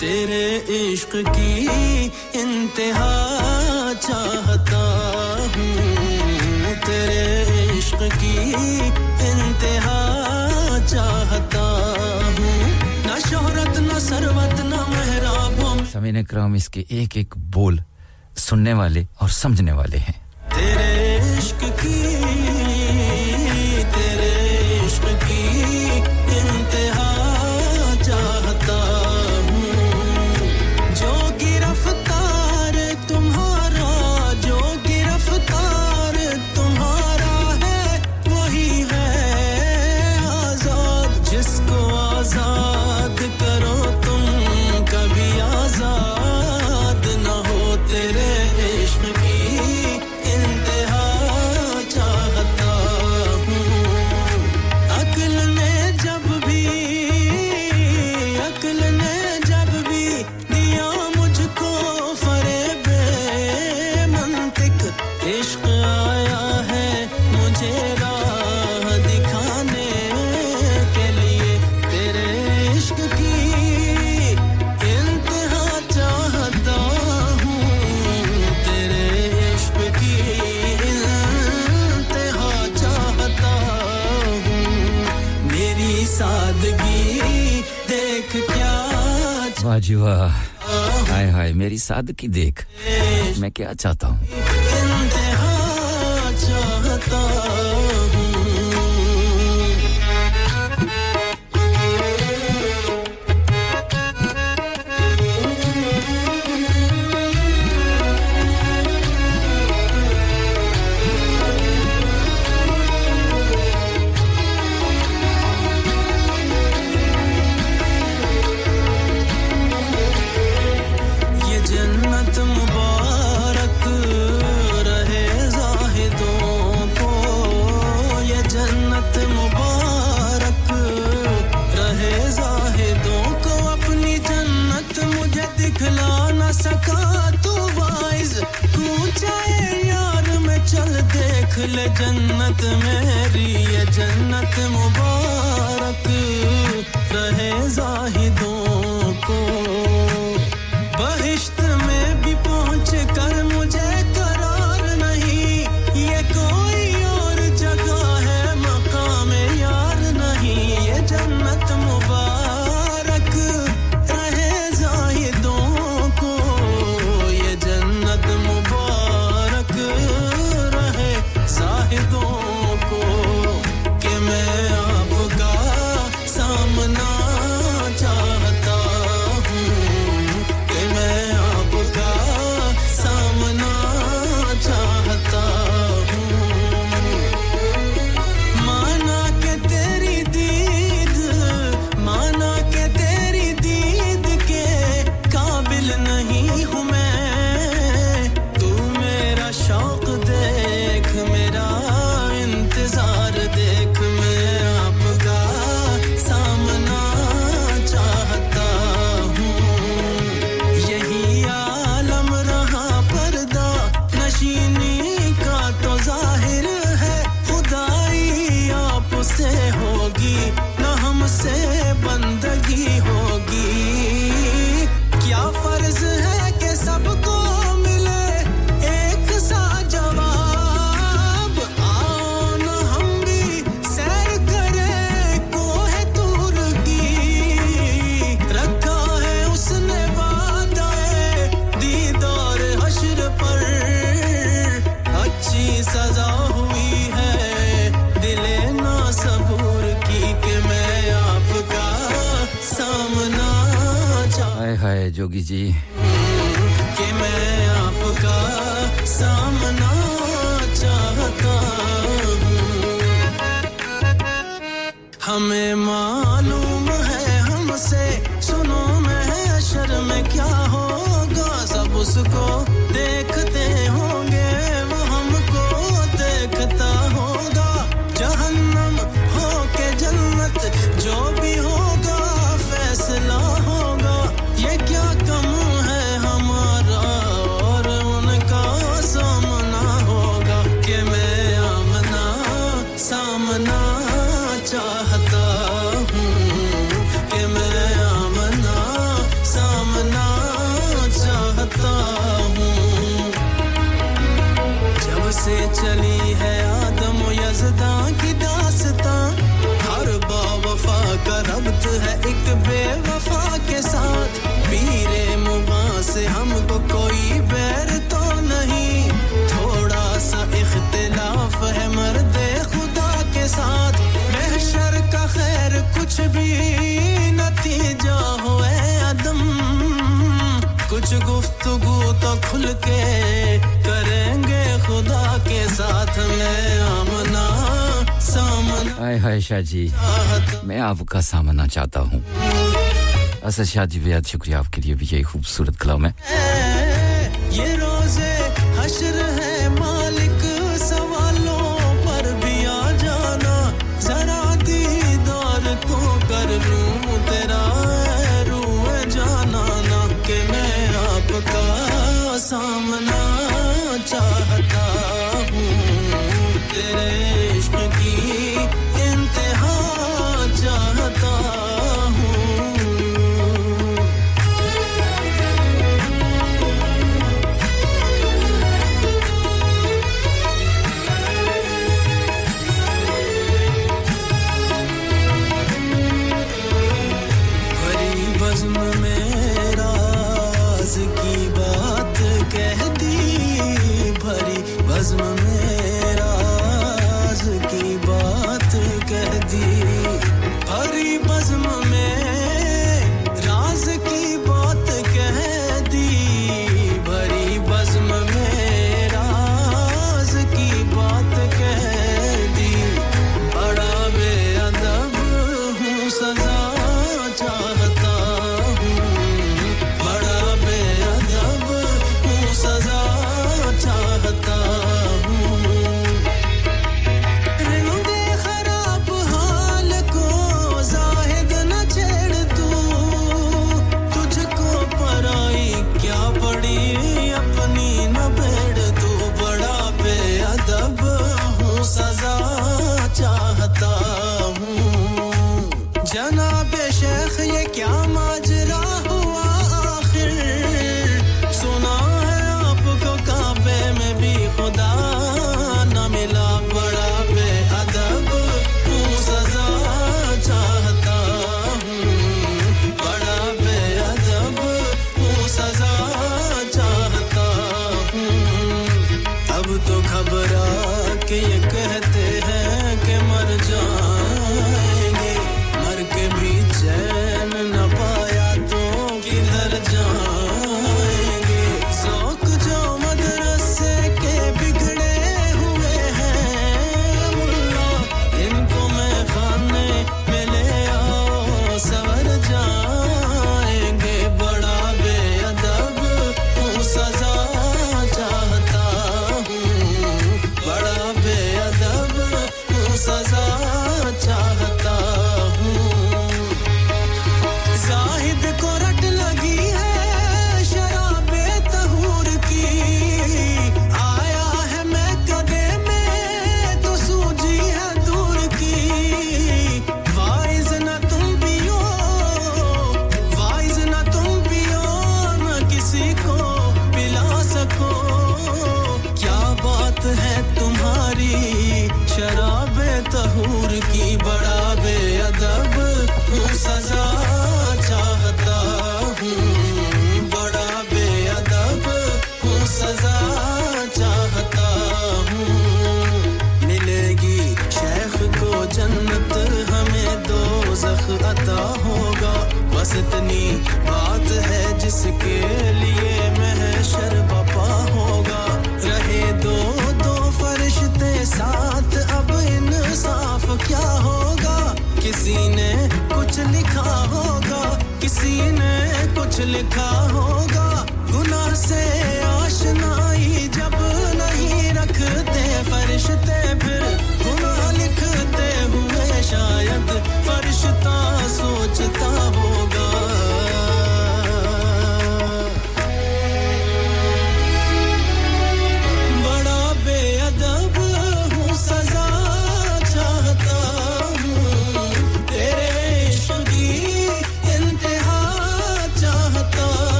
तेरे इश्क की इंतहा चाहता मेहराब कराम ने क्रम इसके एक एक बोल सुनने वाले और समझने वाले हैं। तेरे जी वाह हाय हाय मेरी सादगी देख। मैं क्या चाहता हूँ? सशा जी बेहद शुक्रिया आपके लिए भी यही खूबसूरत कलाम है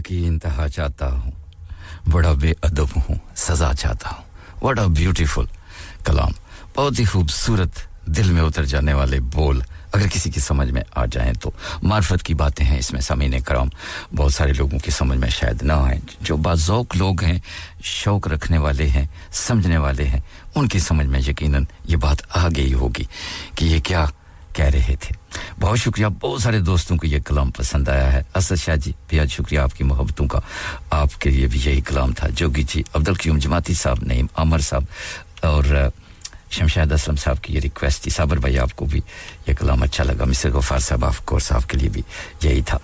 की इंतहा चाहता हूँ। बड़ा बेअदब हूँ, सजा चाहता हूँ। बड़ा ब्यूटीफुल कलाम। बहुत ही खूबसूरत दिल में उतर जाने वाले बोल अगर किसी की समझ में आ जाएँ तो। मार्फत की बातें हैं इसमें समीन कराम। बहुत सारे लोगों की समझ में शायद ना आए। जो बाज़ौक लोग हैं, शौक रखने वाले हैं, समझने वाले हैं, उनकी समझ में यकीनन ये बात आ गई होगी कि ये क्या कह रहे थे। बहुत शुक्रिया बहुत सारे दोस्तों को ये कलाम पसंद आया है। असद शाह जी बेहद शुक्रिया आपकी मोहब्बतों का। आपके लिए भी यही कलाम था। जोगी जी अब्दुल क्यूम जमाती साहब नईम अमर साहब और शमशाद असलम साहब की ये रिक्वेस्ट थी। साबर भाई आपको भी ये कलाम अच्छा लगा। मिस्टर गफार साहब ऑफ़ कोर्स आपके लिए भी यही था।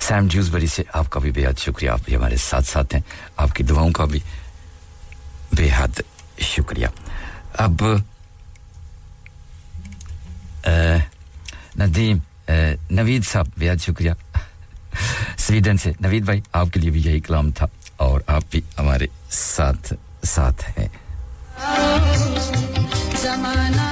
सैम ज्यूसबरी से आपका भी बेहद शुक्रिया। आप भी हमारे साथ साथ हैं। आपकी दुआओं का भी बेहद शुक्रिया। अब अ, नदीम नवीद साहब, बेहद शुक्रिया। स्वीडन से नवीद भाई, आपके लिए भी यही कलाम था और आप भी हमारे साथ साथ हैं। जमाना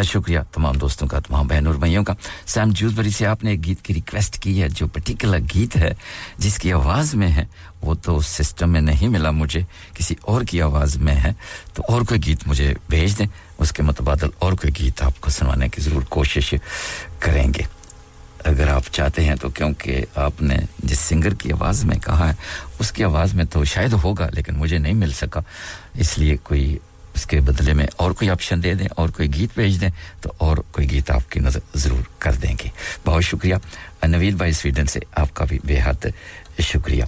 बेहद शुक्रिया तमाम दोस्तों का, तमाम बहन और भाइयों का। सैम जूसबरी से आपने एक गीत की रिक्वेस्ट की है, जो पर्टिकुलर गीत है, जिसकी आवाज़ में है, वो तो सिस्टम में नहीं मिला मुझे, किसी और की आवाज़ में है। तो और कोई गीत मुझे भेज दें, उसके मुतबादल और कोई गीत आपको सुनवाने की ज़रूर कोशिश करेंगे। अगर आप चाहते हैं तो क्योंकि आपने जिस सिंगर की आवाज़ में कहा है, उसकी आवाज़ में तो शायद होगा, लेकिन मुझे नहीं मिल सका, इसलिए कोई उसके बदले में और कोई ऑप्शन दे दें, और कोई गीत भेज दें तो और कोई गीत आपकी नज़र ज़रूर कर देंगे। बहुत शुक्रिया। नवीद भाई स्वीडन से आपका भी बेहद शुक्रिया।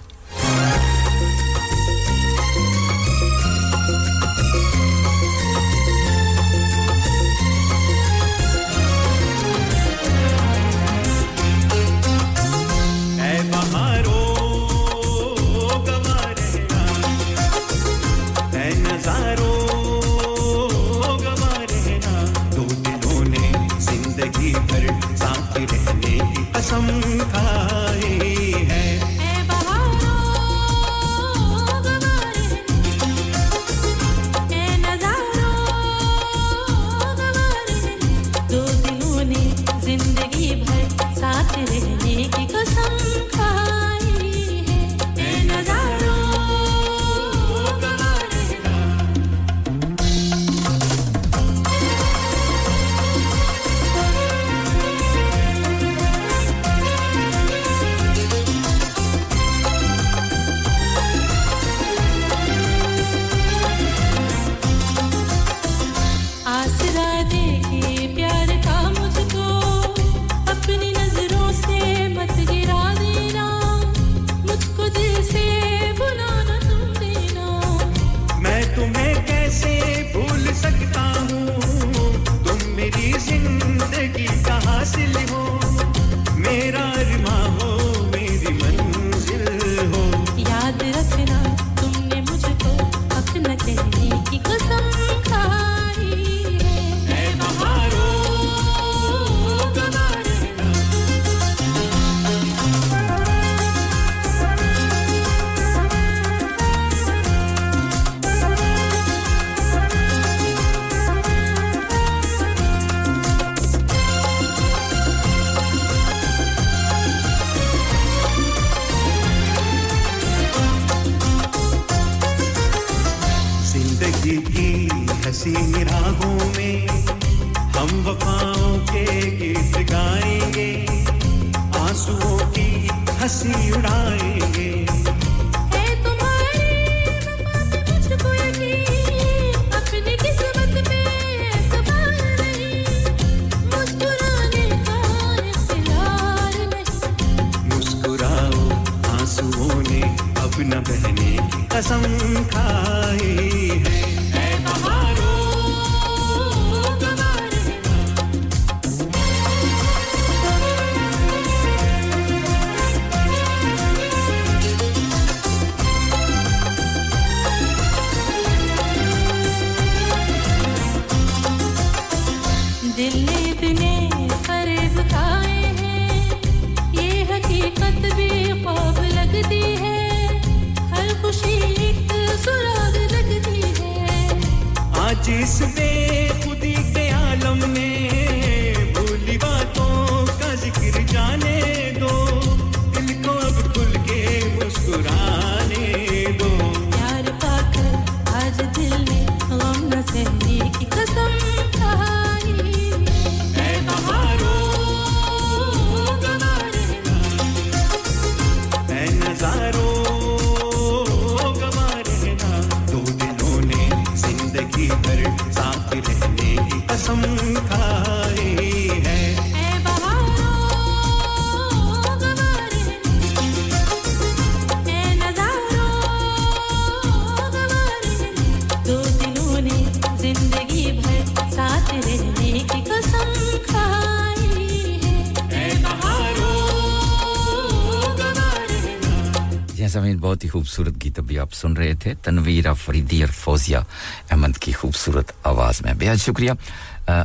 खूबसूरत गीत अभी आप सुन रहे थे, तनवीर फरीदी और फौजिया अहमद की खूबसूरत आवाज़ में। बेहद शुक्रिया।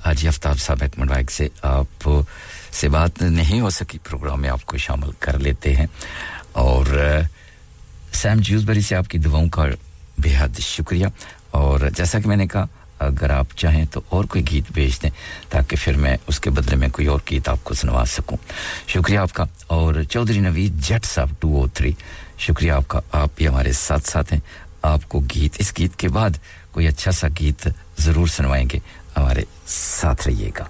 आज आफ्ताब साहब एकमंडवाइक से आप से बात नहीं हो सकी, प्रोग्राम में आपको शामिल कर लेते हैं। और सैम जूसबरी से आपकी दुआओं का बेहद शुक्रिया। और जैसा कि मैंने कहा, अगर आप चाहें तो और कोई गीत भेज दें, ताकि फिर मैं उसके बदले में कोई और गीत आपको सुनवा सकूँ। शुक्रिया आपका। और चौधरी नवीद जट साहब, टू ओ थ्री। शुक्रिया आपका, आप भी हमारे साथ साथ हैं। आपको गीत, इस गीत के बाद कोई अच्छा सा गीत ज़रूर सुनवाएँगे। हमारे साथ रहिएगा।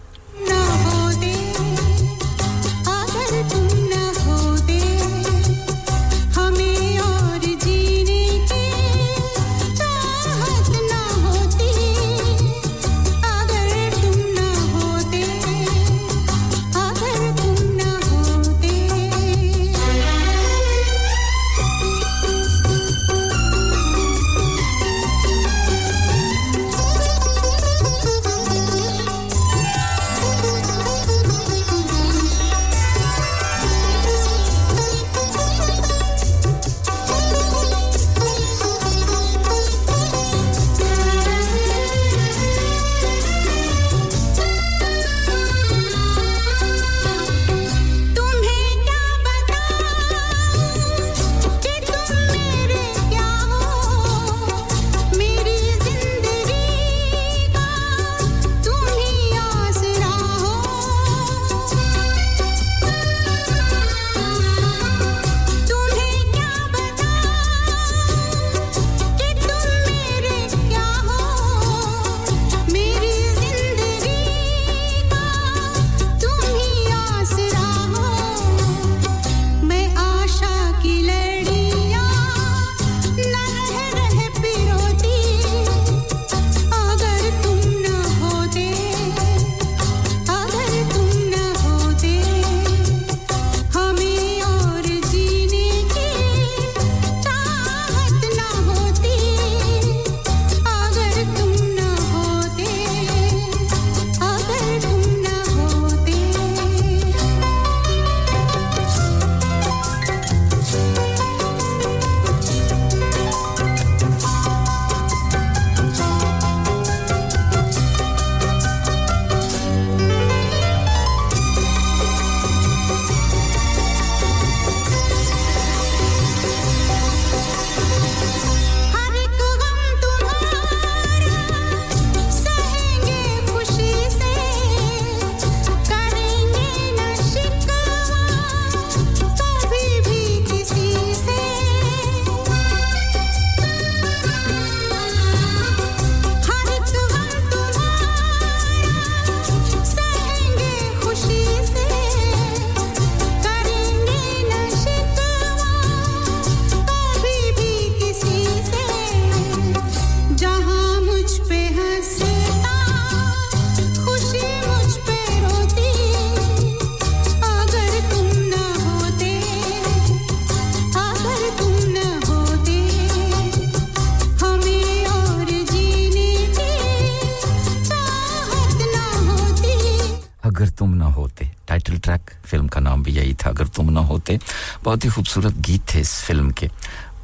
बहुत ही खूबसूरत गीत थे इस फ़िल्म के।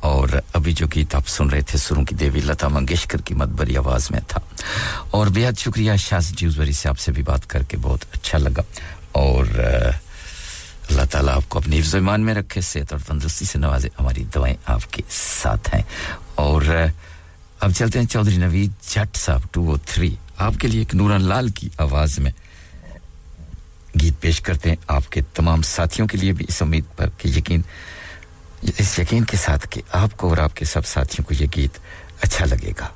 और अभी जो गीत आप सुन रहे थे, सुरों की देवी लता मंगेशकर की मदबरी आवाज़ में था। और बेहद शुक्रिया शाज जूसबरी से आपसे भी बात करके बहुत अच्छा लगा। और अल्लाह ताला आपको अपनी ईमान में रखे, सेहत और तंदुरुस्ती से नवाजे हमारी दवाएँ आपके साथ हैं। और अब चलते हैं चौधरी नवीद जट साहब, टू ओ थ्री। आपके लिए एक नूरन लाल की आवाज़ में। गीत पेश करते हैं आपके तमाम साथियों के लिए भी इस उम्मीद पर कि यकीन, इस यकीन के साथ कि आपको और आपके सब साथियों को ये गीत अच्छा लगेगा।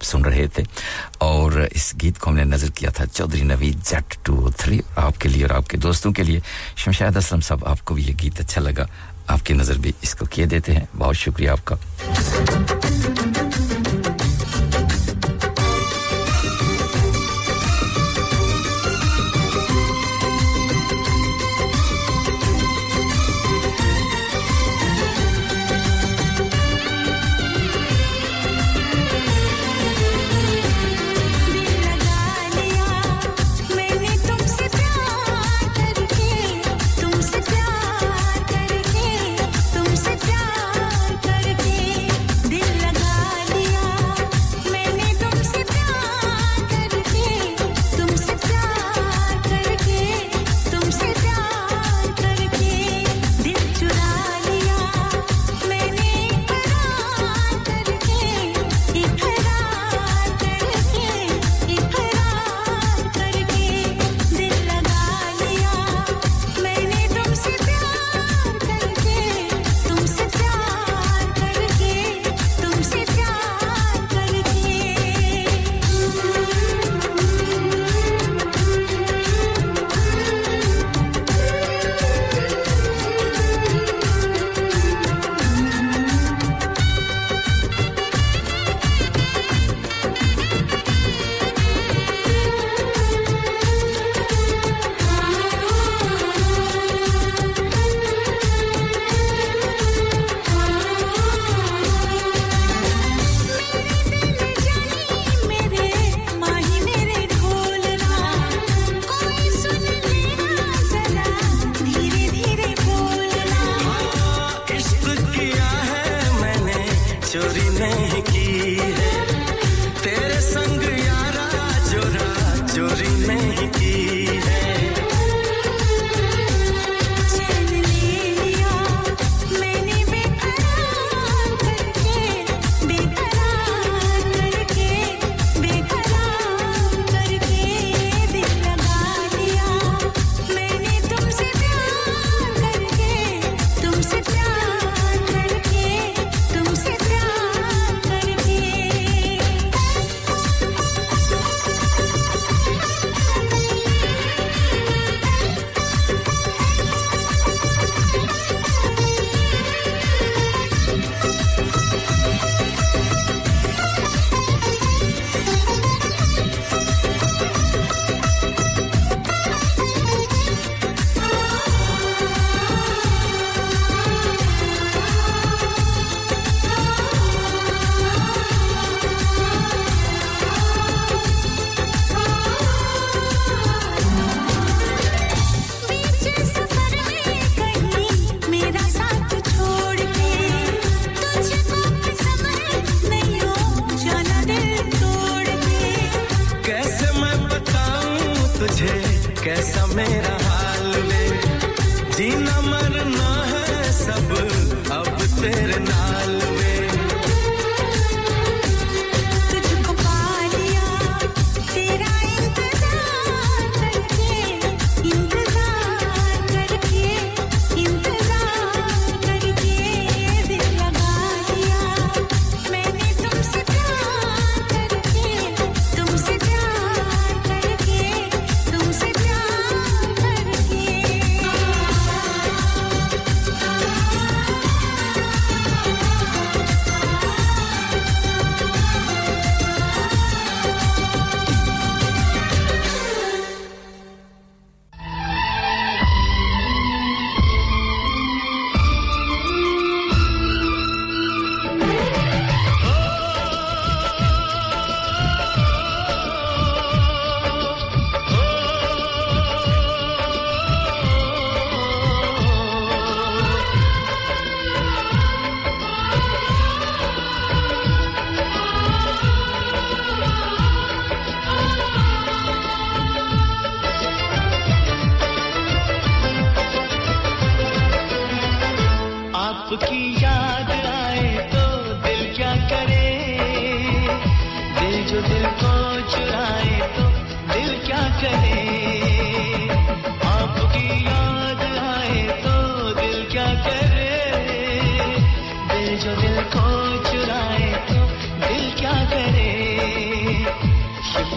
आप सुन रहे थे और इस गीत को हमने नज़र किया था चौधरी नवीद जेट टू थ्री आपके लिए और आपके दोस्तों के लिए। शमशाद असलम साहब, आपको भी ये गीत अच्छा लगा। आपकी नज़र भी इसको किए देते हैं। बहुत शुक्रिया आपका।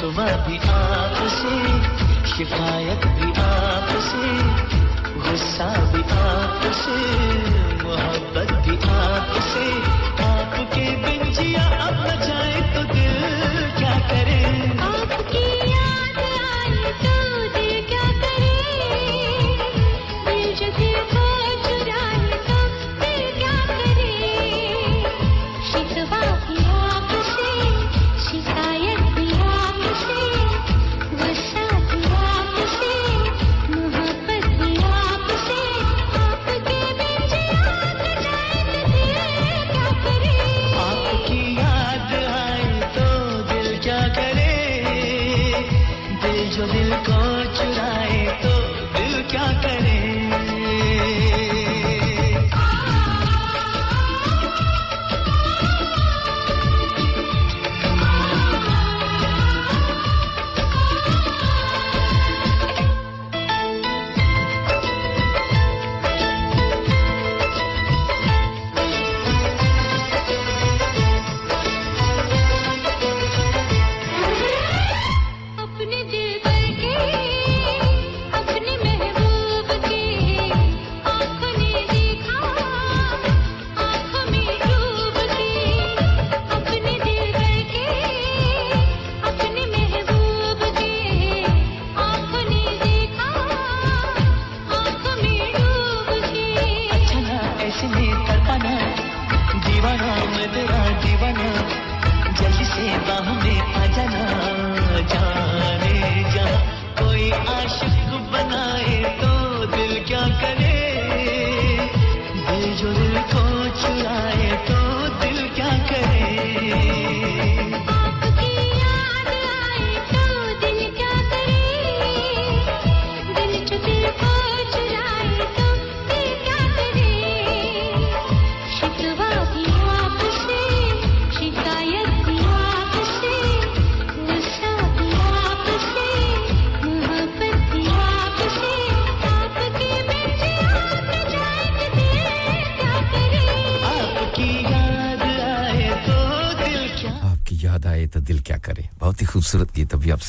रुतबा भी आपसे शिकायत भी आपसे गुस्सा भी आपसे मोहब्बत भी आपसे। आपके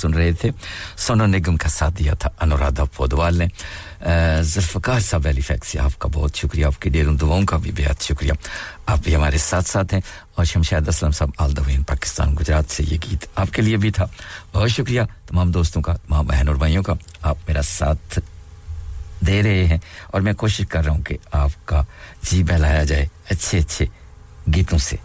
सुन रहे थे। सोना निगम का साथ दिया था अनुराधा पोदवाल ने। जुल्फ़कार साहब एलिफैक्स से आपका बहुत शुक्रिया। आपकी ढेरों दुआओं का भी बेहद शुक्रिया। आप भी हमारे साथ साथ हैं और शमशाद असलम साहब, आल द पाकिस्तान, गुजरात से ये गीत आपके लिए भी था। बहुत शुक्रिया तमाम दोस्तों का, तमाम बहन और भाइयों का। आप मेरा साथ दे रहे हैं और मैं कोशिश कर रहा हूँ कि आपका जी बहलाया जाए अच्छे अच्छे गीतों से।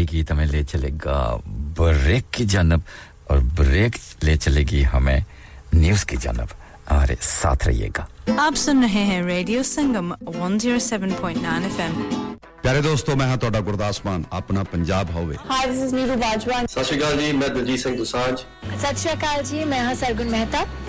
मजामीन यही गीत हमें ले चलेगा ब्रेक की जानब और ब्रेक ले चलेगी हमें न्यूज की जानब हमारे साथ रहिएगा आप सुन रहे हैं रेडियो संगम 107.9 एफएम ਪਿਆਰੇ ਦੋਸਤੋ ਮੈਂ ਹਾਂ ਤੁਹਾਡਾ ਗੁਰਦਾਸ ਮਾਨ ਆਪਣਾ ਪੰਜਾਬ ਹੋਵੇ hi this is Neeru Bajwa Sat Sri Akal ਜੀ ਮੈਂ ਦਲਜੀਤ ਸਿੰਘ ਦੁਸਾਂਝ सत श्री अकाल जी मैं हाँ सरगुन मेहता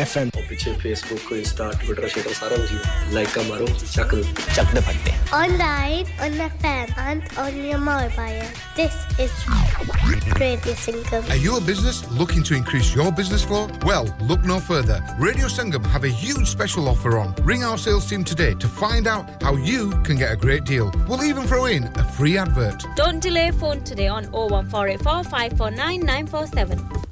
On ਪਿੱਛੇ on ਇੰਸਟਾ ਟਵਿੱਟਰ ਸ਼ੇਟਰ ਸਾਰਾ ਕੁਝ ਲਾਈਕਾਂ ਮਾਰੋ ਚੱਕ ਚੱਕ ਦੇ ਫੱਟੇ this is Radio Sangam. Are you a business looking to increase your business flow? Well, look no further. Radio Sangam have a huge special offer on. Ring our sales team today to find out how you can get a great deal. We'll even throw in a free advert. Don't delay phone today on 01484 549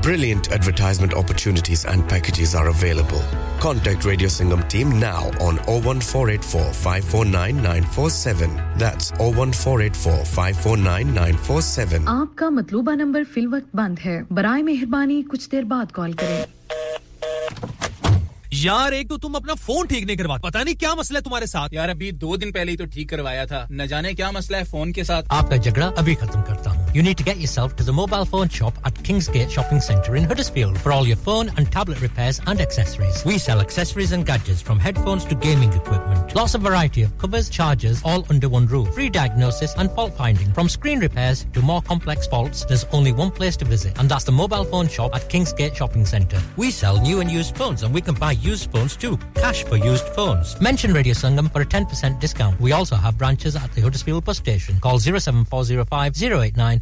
Brilliant advertisement opportunities and packages are available. Contact Radio Singham team now on 01484 549 947. That's 01484 549 947. आपका मतलूबा number fill वक्त बंद है बराए मेहरबानी कुछ देर बाद call करें यार एक तो तुम अपना फ़ोन ठीक नहीं करवा पता नहीं क्या मसला है तुम्हारे साथ यार अभी दो दिन पहले ही तो ठीक करवाया था न जाने क्या मसला है फ़ोन के साथ आपका झगड़ा अभी खत्म करता हूँ You need to get yourself to the mobile phone shop at Kingsgate Shopping Centre in Huddersfield for all your phone and tablet repairs and accessories. We sell accessories and gadgets from headphones to gaming equipment. Lots of variety of covers, chargers, all under one roof. Free diagnosis and fault finding. From screen repairs to more complex faults, there's only one place to visit, and that's the mobile phone shop at Kingsgate Shopping Centre. We sell new and used phones, and we can buy used phones too. Cash for used phones. Mention Radio Sangam for a 10% discount. We also have branches at the Huddersfield bus station. Call 07405 089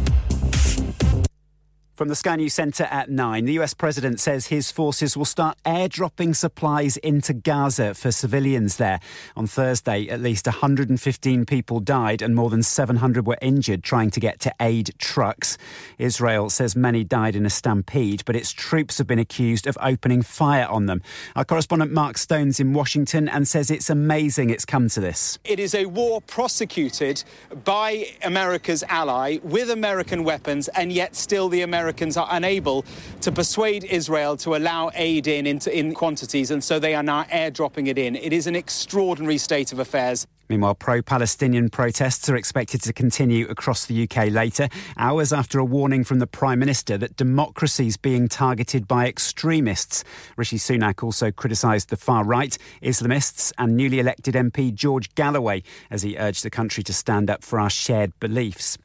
From the Sky News Centre at 9, the US president says his forces will start airdropping supplies into Gaza for civilians there. On Thursday, at least 115 people died and more than 700 were injured trying to get to aid trucks. Israel says many died in a stampede, but its troops have been accused of opening fire on them. Our correspondent Mark Stone's in Washington and says it's amazing it's come to this. It is a war prosecuted by America's ally with American weapons, and yet still the Americans are unable to persuade Israel to allow aid in, in, in quantities, and so they are now airdropping it in. It is an extraordinary state of affairs. Meanwhile, pro Palestinian protests are expected to continue across the UK later, hours after a warning from the Prime Minister that democracy is being targeted by extremists. Rishi Sunak also criticised the far right, Islamists, and newly elected MP George Galloway as he urged the country to stand up for our shared beliefs.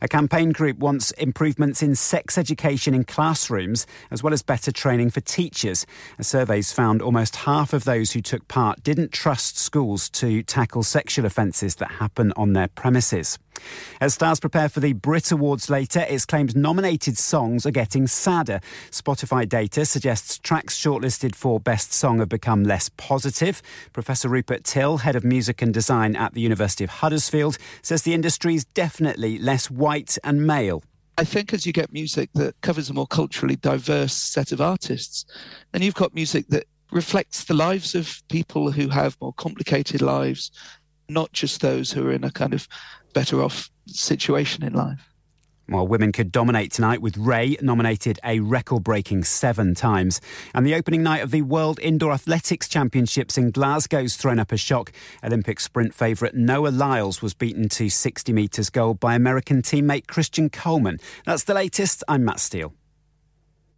A campaign group wants improvements in sex education in classrooms, as well as better training for teachers. Survey's found almost half of those who took part didn't trust schools to tackle sexual offences that happen on their premises. As stars prepare for the Brit Awards later, it's claimed nominated songs are getting sadder. Spotify data suggests tracks shortlisted for Best Song have become less positive. Professor Rupert Till, head of music and design at the University of Huddersfield, says the industry is definitely less white and male. I think as you get music that covers a more culturally diverse set of artists, then you've got music that reflects the lives of people who have more complicated lives, not just those who are in a kind of better off situation in life. While women could dominate tonight with Ray nominated a record breaking seven times. And the opening night of the World Indoor Athletics Championships in Glasgow's thrown up a shock. Olympic sprint favourite Noah Lyles was beaten to 60 metres gold by American teammate Christian Coleman. That's the latest. I'm Matt Steele.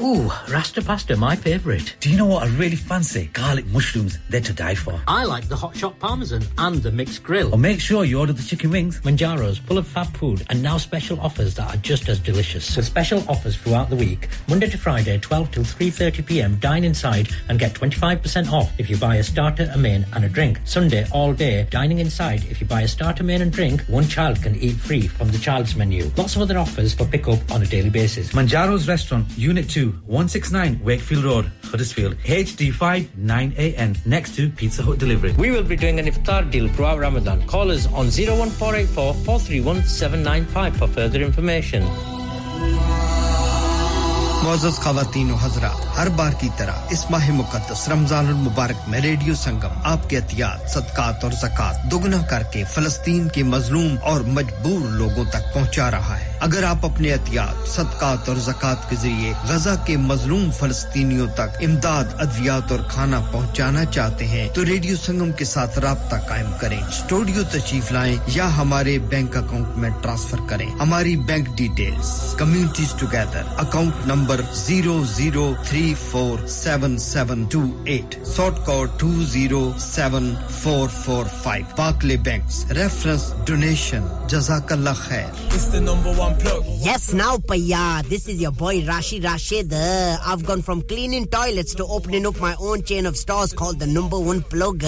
Ooh, Rasta pasta, my favourite. Do you know what I really fancy? Garlic mushrooms, they're to die for. I like the hot shot parmesan and the mixed grill. Oh, make sure you order the chicken wings. Manjaro's full of fab food and now special offers that are just as delicious. With special offers throughout the week, Monday to Friday, 12 till 3:30 p.m. Dine inside and get 25% off if you buy a starter, a main, and a drink. Sunday all day, dining inside. If you buy a starter, main, and drink, one child can eat free from the child's menu. Lots of other offers for pickup on a daily basis. Manjaro's Restaurant, Unit 2, 169 Wakefield Road, Huddersfield, HD5 9AN, next to Pizza Hut Delivery. We will be doing an iftar deal throughout Ramadan. Call us on 01484 431 795 for further information. Moses Khatun Hazra, हर बार की तरह इस माह मुकदस रमज़ान मुबारक में radio संगम, आपके एहतियात, सदकात और जक़ात दोगुना करके फलस्तीन के मजलूम और मजबूर लोगों तक पहुँचा रहा है। अगर आप अपने एहतियात, सदकात और जक़ात के ज़रिए गजा के मजलूम फलस्तीनियों तक इमदाद, अद्वियात और खाना पहुंचाना चाहते हैं तो रेडियो संगम के साथ रबता कायम करें। स्टूडियो तशरीफ़ लाएँ या हमारे बैंक अकाउंट में ट्रांसफ़र करें। हमारी bank details, communities together, account number number 00347728, sort code 207445. Barclay Banks, reference donation. Jazakallah khair. It's the number one plug. Yes, now Paya, this is your boy Rashi Rashid. I've gone from cleaning toilets to opening up my own chain of stores called the number one plug.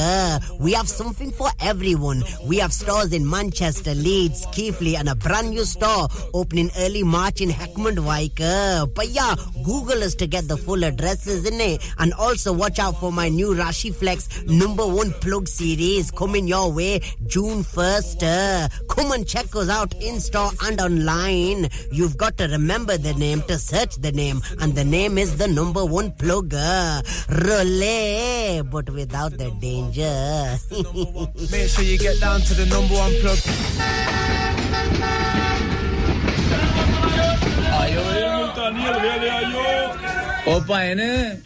We have something for everyone. We have stores in Manchester, Leeds, Keefley and a brand new store opening early March in Heckmondwike Paya, Google us to get the full addresses it. And also watch out for my new Rashi Flex Number One Plug series coming your way June 1st. Uh, come and check us out in store and online. You've got to remember the name to search the name, and the name is the number one plugger. Relay, but without the danger. Make sure you get down to the number one plug. Daniel Veleayo. ओ भाइन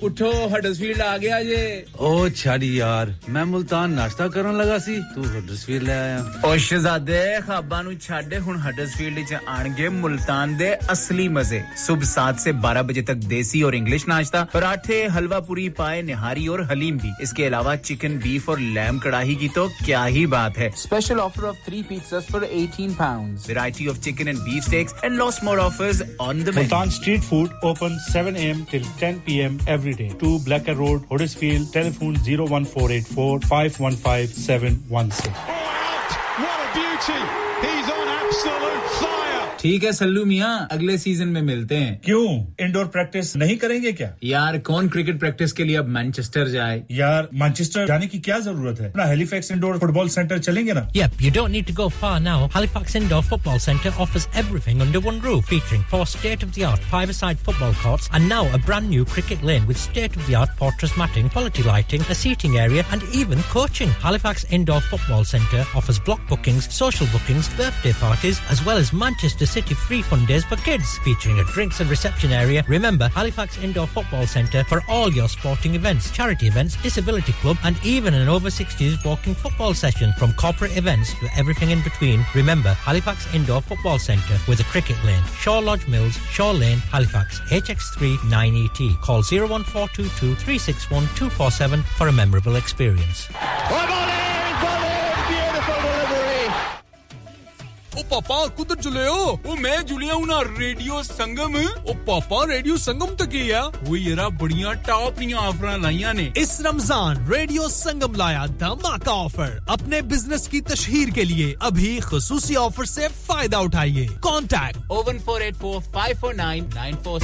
उठो Huddersfield आ गया जे ओ छाड़ी यार मैं मुल्तान नाश्ता करन लगा सी। तू हडसफील्ड ले आया। ओ शहजादे खाबा नु छाड़े हुन हडसफील्ड च आणगे मुल्तान दे असली मज़े। सुबह 7 से 12 बजे तक देसी और इंग्लिश नाश्ता पराठे हलवा पूरी पाए निहारी और हलीम भी। इसके अलावा चिकन बीफ और लैम कड़ाही की तो क्या ही बात है। Special offer of 3 pizzas for 18 pounds variety of chicken and beef steaks and lots more offers on the Multan street food open 7 am till 10 p.m. every day. 2 Blacker Road, Huddersfield. Telephone 01484 515 716. what a beauty. He's on absolute fire. ठीक है सल्लू मियाँ अगले season में मिलते हैं क्यों indoor practice नहीं करेंगे क्या यार कौन क्रिकेट प्रैक्टिस के लिए अब मैनचेस्टर जाए यार मैनचेस्टर जाने की क्या जरूरत है अपना हेलीफैक्स इंडोर फुटबॉल सेंटर चलेंगे ना Yep, you don't need to go far now. Halifax Indoor Football Centre offers everything under one roof, featuring four state-of-the-art five-a-side football courts and now a brand new cricket lane with state-of-the-art fortress matting, quality lighting, a seating area and even coaching. Halifax Indoor Football Centre offers block bookings, social bookings, birthday parties as well as Manchester City free fun days for kids, featuring a drinks and reception area. Remember, Halifax Indoor Football Centre for all your sporting events, charity events, disability club and even an over 60s walking football session from corporate events to everything in between. Remember, Halifax Indoor Football Centre with a cricket lane, Shaw Lodge Mills, Shaw Lane, Halifax, HX3 9ET. Call 01422 361 247 for a memorable experience. ओ पापा कुदर चले हो। ओ मैं जुलिया हूँ ना radio संगम। ओ पापा radio संगम तक ही है? वो येरा बढ़िया टॉप नी ऑफ़र लाइया ने। इस रमज़ान रेडियो संगम लाया धमाका ऑफ़र अपने बिज़नेस की तशहीर के लिए अभी खसूसी ऑफ़र से फ़ायदा उठाइए। Contact oh one four eight four five four nine nine four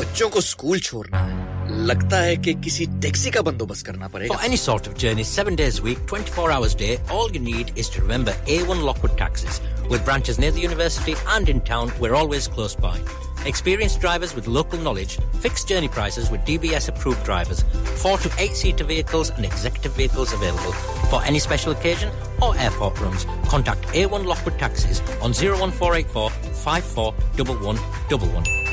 बच्चों को स्कूल छोड़ना है। लगता है कि किसी टैक्सी का बंदोबस्त करना पड़ेगा For any sort of journey, seven days a week, 24 hours a day, all you need is to remember A1 Lockwood Taxis. With branches near the university and in town, we're always close by. Experienced drivers with local knowledge, fixed journey prices with DBS approved drivers, four to eight seater vehicles and executive vehicles available. For any special occasion or airport runs, contact A1 Lockwood Taxis on 01484 541111.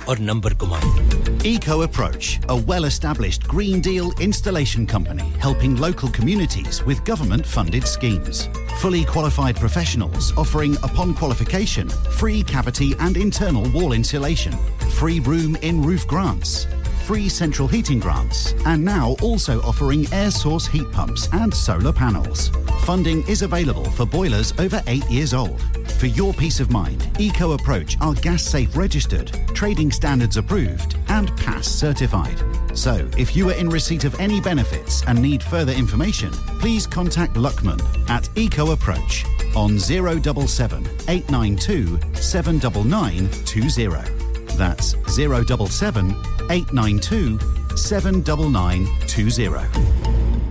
और number घुमाएं Eco Approach, a well established Green Deal installation company helping local communities with government funded schemes. Fully qualified professionals offering, upon qualification, free cavity and internal wall insulation, free room in roof grants, free central heating grants, and now also offering air source heat pumps and solar panels. Funding is available for boilers over eight years old. For your peace of mind, Eco Approach are gas safe registered, trading standards approved, and pass certified. So, if you are in receipt of any benefits and need further information, please contact Luckman at Eco Approach on 077 892 79920. That's 077 892 79920.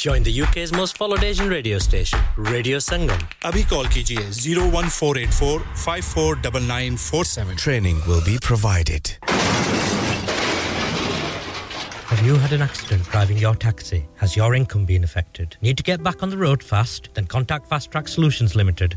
Join the UK's most followed Asian radio station, Radio Sangam. Abhi call kijiye 01484 549947. Training will be provided. Have you had an accident driving your taxi? Has your income been affected? Need to get back on the road fast? Then contact Fast Track Solutions Limited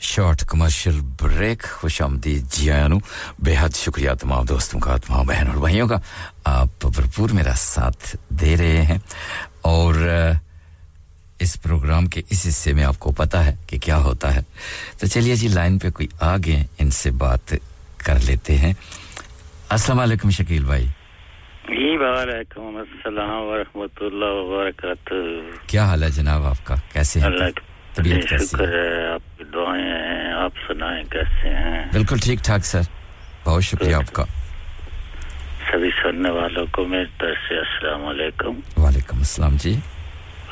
short commercial break खुश आमदी जियानु। बेहद शुक्रिया तमाम दोस्तों का तमाम बहन और भाइयों का। आप भरपूर मेरा साथ दे रहे हैं। और इस प्रोग्राम के इस हिस्से में आपको पता है कि क्या होता है। तो चलिए जी लाइन पे कोई आ गए इनसे बात कर लेते हैं। अस्सलाम वालेकुम शकील भाई। जी वालेकुम अस्सलाम वरहमतुल्लाह वबरकातुहू। क्या हाल है जनाब आपका? कैसे हैं अल्लाह तबीयत कैसी है? आपकी दुआएँ हैं आप सुनाएँ कैसे हैं? बिल्कुल ठीक ठाक सर। बहुत शुक्रिया आपका। सभी सुनने वालों को मेरी तरफ़ से अस्सलाम वालेकुम। वालेकुम अस्सलाम जी।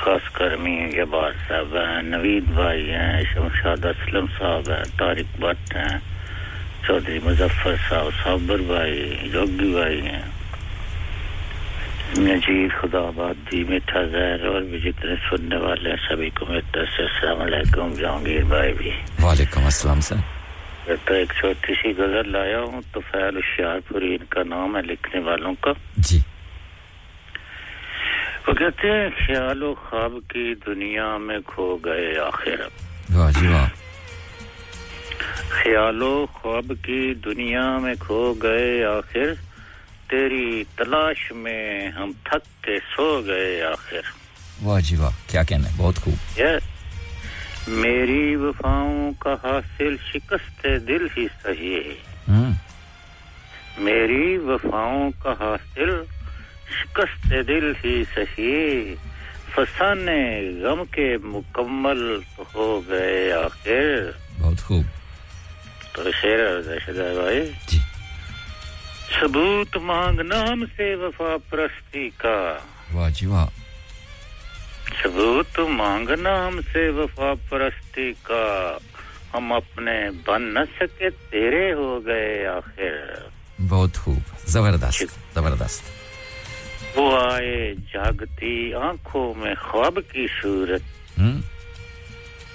खास कर मी जबार साहब हैं नवीद भाई हैं शमशाद असलम साहब हैं तारिक भट्ट हैं चौधरी मुजफ्फर साहब साबर भाई जोगी भाई हैं। नजीर खुदाबाद जी मीठा जहर और भी जितने सुनने वाले सभी को मेरी तरफ़ से असलकुम जहांगीर भाई भी। वालेकुम अस्सलाम सर। तो एक छोटी सी गज़ल लाया हूँ तो फैल होशियारपुरी इनका नाम है लिखने वालों का। जी। वो कहते हैं ख्याल ख्वाब की दुनिया में खो गए आखिर वाह ख्यालो ख्वाब की दुनिया में खो गए आखिर। तेरी तलाश में हम थक के सो गए आखिर। वाह जी वाह क्या कहना है बहुत खूब। मेरी वफाओं का हासिल शिकस्त दिल ही सही है। मेरी वफाओं का हासिल शिकस्त दिल ही सही फसाने गम के मुकम्मल तो हो गए आखिर। बहुत खूब। तो शेर भाई जी। सबूत मांग नाम से वफा प्रस्ती का। वाह जी वाह। सबूत मांगना हमसे वफा प्रस्ती का। हम अपने बन न सके तेरे हो गए आखिर। बहुत खूब। ज़बरदस्त ज़बरदस्त। वो आए जागती आँखों में ख्वाब की सूरत।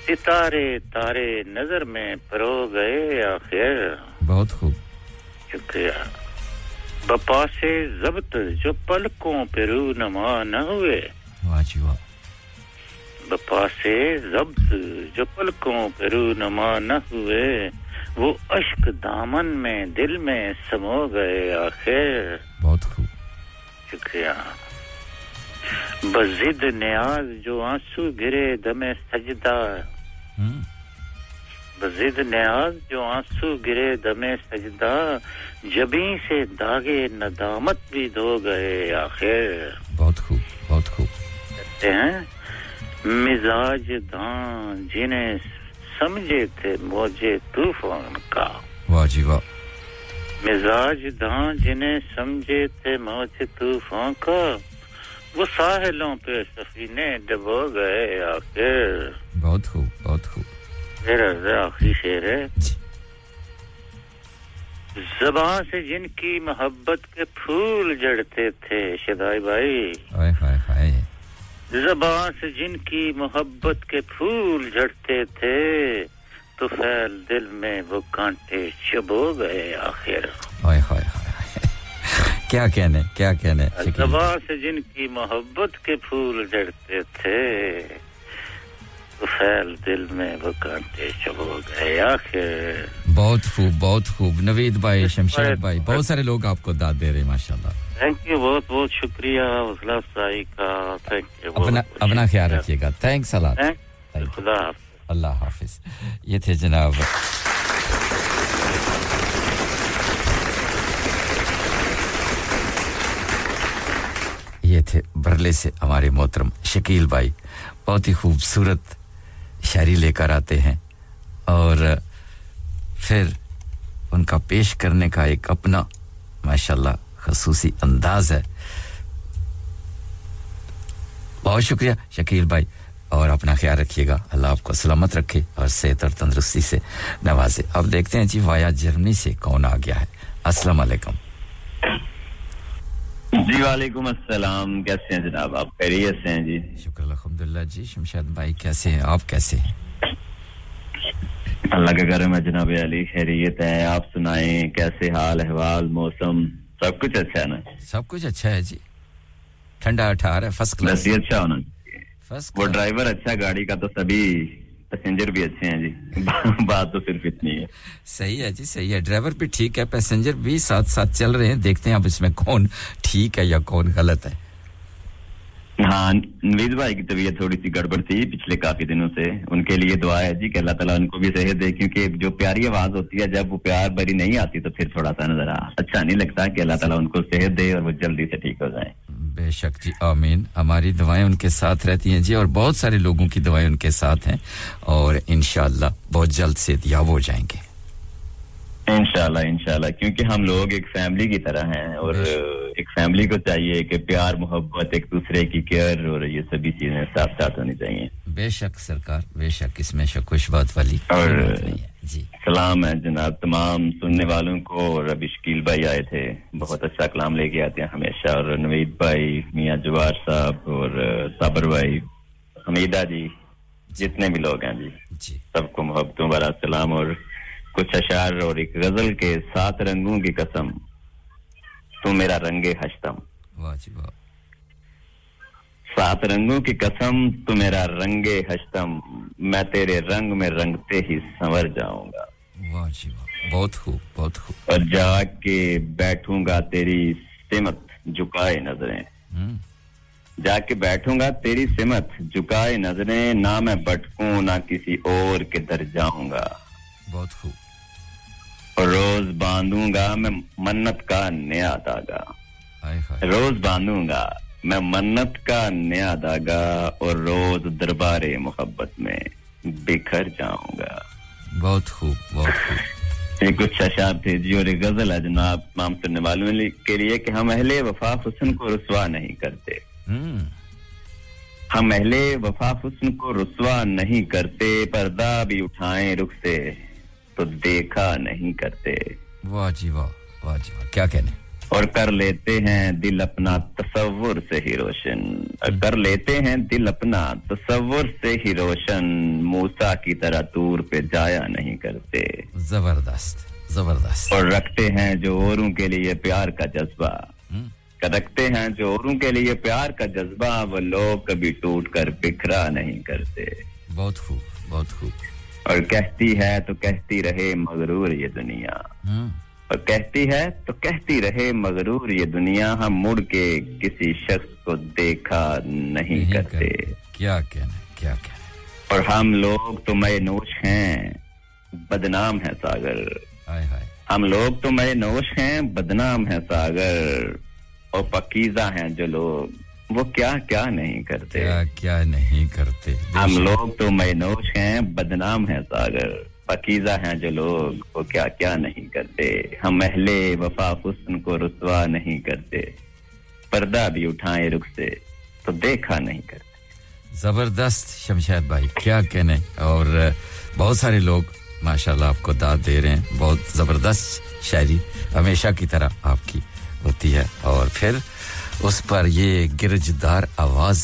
सितारे तारे नज़र में परो गए आखिर। बहुत खूब। शुक्रिया। बपा से जब्त जो पलकों पे रू नमा न हुए। बपा से जब्त जो पलकों पे रू नमा न हुए वो अश्क दामन में दिल में समो गए आखिर। बहुत खूब। शुक्रिया। बजिद न्याज जो आँसू गिरे दमे सजदा। बजिद न्याज जो आँसू गिरे दमे सजदा जबी से दागे नदामत भी धो गए आखिर। बहुत खूब बहुत खूब। कहते हैं मिजाज दान जिन्हें समझे थे मौजे तूफ़ान का। वाह जी वाह। मिजाज दान जिन्हें समझे थे मौजे तूफ़ान का वो साहिलों पे सफीने डबो गए आखिर। बहुत खूब बहुत खूब। मेरा आखिरी शेर है। जबान से जिनकी मोहब्बत के फूल जड़ते थे शदाई भाई। हाय हाय हाय। जबान से जिनकी मोहब्बत के फूल झड़ते थे तो फैल दिल में वो कांटे चबो गए आखिर। हाय हाय हाय क्या कहने क्या कहने जबान से जिनकी मोहब्बत के फूल झड़ते थे फैल दिल में वो कांटे चबो गए आखिर। बहुत खूब बहुत खूब। नवीद भाई शमशेद भाई बहुत सारे लोग आपको दाद दे रहे हैं माशाल्लाह। थैंक यू बहुत बहुत शुक्रिया हौसला अफजाई का। थैंक यू अपना अपना ख्याल रखिएगा। थैंक्स अलाट खुदा अल्लाह हाफिज। ये थे जनाब। ये थे बरले से हमारे मोहतरम शकील भाई। बहुत ही खूबसूरत शायरी लेकर आते हैं और फिर उनका पेश करने का एक अपना, माशाल्लाह, खसूसी अंदाज है। बहुत शुक्रिया शकील भाई, और अपना ख्याल रखिएगा। अल्लाह आपको सलामत रखे और सेहत और तंदुरुस्ती से नवाजे। अब देखते हैं जी, वाया जर्मनी से कौन आ गया है। अस्सलाम वालेकुम जी वालेकुम अस्सलाम। कैसे हैं जनाब? आप खैरियत से हैं जी? शुक्र अल्हम्दुलिल्लाह जी। शमशाद भाई कैसे हैं? आप कैसे हैं? अल्लाह का करम है जनाब अली खैरियत है। आप सुनाएँ कैसे हाल अहवाल मौसम? सब कुछ अच्छा है ना? सब कुछ अच्छा है जी। ठंडा अठार है फ़र्स्ट क्लास अच्छा होना। वो ड्राइवर अच्छा गाड़ी का तो सभी पैसेंजर भी अच्छे हैं जी। बात तो सिर्फ़ इतनी है। सही है जी सही है। ड्राइवर भी ठीक है पैसेंजर भी साथ साथ चल रहे हैं। देखते हैं अब इसमें कौन ठीक है या कौन गलत है। हाँ नवीद भाई की तबीयत थोड़ी सी गड़बड़ थी पिछले काफ़ी दिनों से। उनके लिए दुआ है जी कि अल्लाह ताला उनको भी सेहत दे क्योंकि जो प्यारी आवाज़ होती है जब वो प्यार भरी नहीं आती तो फिर थोड़ा सा नज़र अच्छा नहीं लगता कि अल्लाह ताला उनको सेहत दे और वो जल्दी से ठीक हो जाए। बेशक जी आमीन। हमारी दवाएँ उनके साथ रहती हैं जी और बहुत सारे लोगों की दवाएँ उनके साथ हैं और इनशाला बहुत जल्द से याब हो जाएँगे। इनशाला इनशाला क्योंकि हम लोग एक फैमिली की तरह हैं और एक फैमिली को चाहिए कि प्यार मोहब्बत एक दूसरे की केयर और ये सभी चीज़ें साथ साथ होनी चाहिए। बेशक सरकार बेशक इसमें शकुश बात वाली और जी। सलाम है जनाब तमाम सुनने वालों को और अभी शकील भाई आए थे। बहुत अच्छा कलाम लेके आते हैं हमेशा और नवीद भाई मियाँ जवार साहब और साबर भाई हमीदा जी जितने भी लोग हैं जी, जी। सबको मोहब्बतों वाला सलाम और कुछ अशार और एक गज़ल के सात रंगों की कसम। तू मेरा रंगे हस्तम सात रंगों की कसम तू मेरा रंगे हस्तम मैं तेरे रंग में रंगते ही संवर जाऊँगा। बहुत खूब बहुत खूब। और जाके बैठूँगा तेरी सिमत झुकाए नज़रें। जाके बैठूँगा तेरी सिमत झुकाए नज़रें। ना मैं भटकूं ना किसी और के दर जाऊँगा। बहुत खूब। रोज बांधूँगा मैं मन्नत का नया धागा रोज बांधूँगा मैं मन्नत का नया धागा और रोज दरबारे मोहब्बत में बिखर जाऊँगा। बहुत खूब बहुत खूब। एक कुछ अशार थे जी और एक गज़ल है जनाब तमाम सुनने वालों के लिए कि हम अहले वफा हुसन को रुसवा नहीं करते। हम अहले वफा हुसन को रुसवा नहीं करते पर्दा भी उठाएँ रुख से। तो देखा नहीं करते। वाह जी वाह वाह जी वाह क्या कहने? और कर लेते हैं दिल अपना तस्वुर से ही रोशन। कर लेते हैं दिल अपना तस्वुर से ही रोशन। मूसा की तरह दूर पे जाया नहीं करते। ज़बरदस्त ज़बरदस्त। और रखते हैं जो औरों के लिए प्यार का जज्बा। रखते हैं जो औरों के लिए प्यार का जज्बा वो लोग कभी टूट कर बिखरा नहीं करते। बहुत खूब बहुत खूब। और कहती है तो कहती रहे मगरूर ये दुनिया। और कहती है तो कहती रहे मगरूर ये दुनिया हम मुड़ के किसी शख्स को देखा नहीं, नहीं करते। कर, क्या कहना क्या कहना और हम लोग तो मय नोश हैं बदनाम है सागर। हाय हाय। हम लोग तो मय नोश हैं बदनाम है सागर। और पकीजा हैं जो लोग। वो क्या क्या नहीं करते। क्या क्या नहीं करते? हम लोग तो मैनोश हैं बदनाम है सागर। पकीजा हैं जो लोग वो क्या क्या नहीं करते। हम महले वफा हुस्न को रुसवा नहीं करते। पर्दा भी उठाए रुख से तो देखा नहीं करते। ज़बरदस्त शमशाद भाई क्या कहने? और बहुत सारे लोग माशाल्लाह आपको दाद दे रहे हैं। बहुत ज़बरदस्त शायरी हमेशा की तरह आपकी होती है। और फिर उस पर ये गिरजदार आवाज़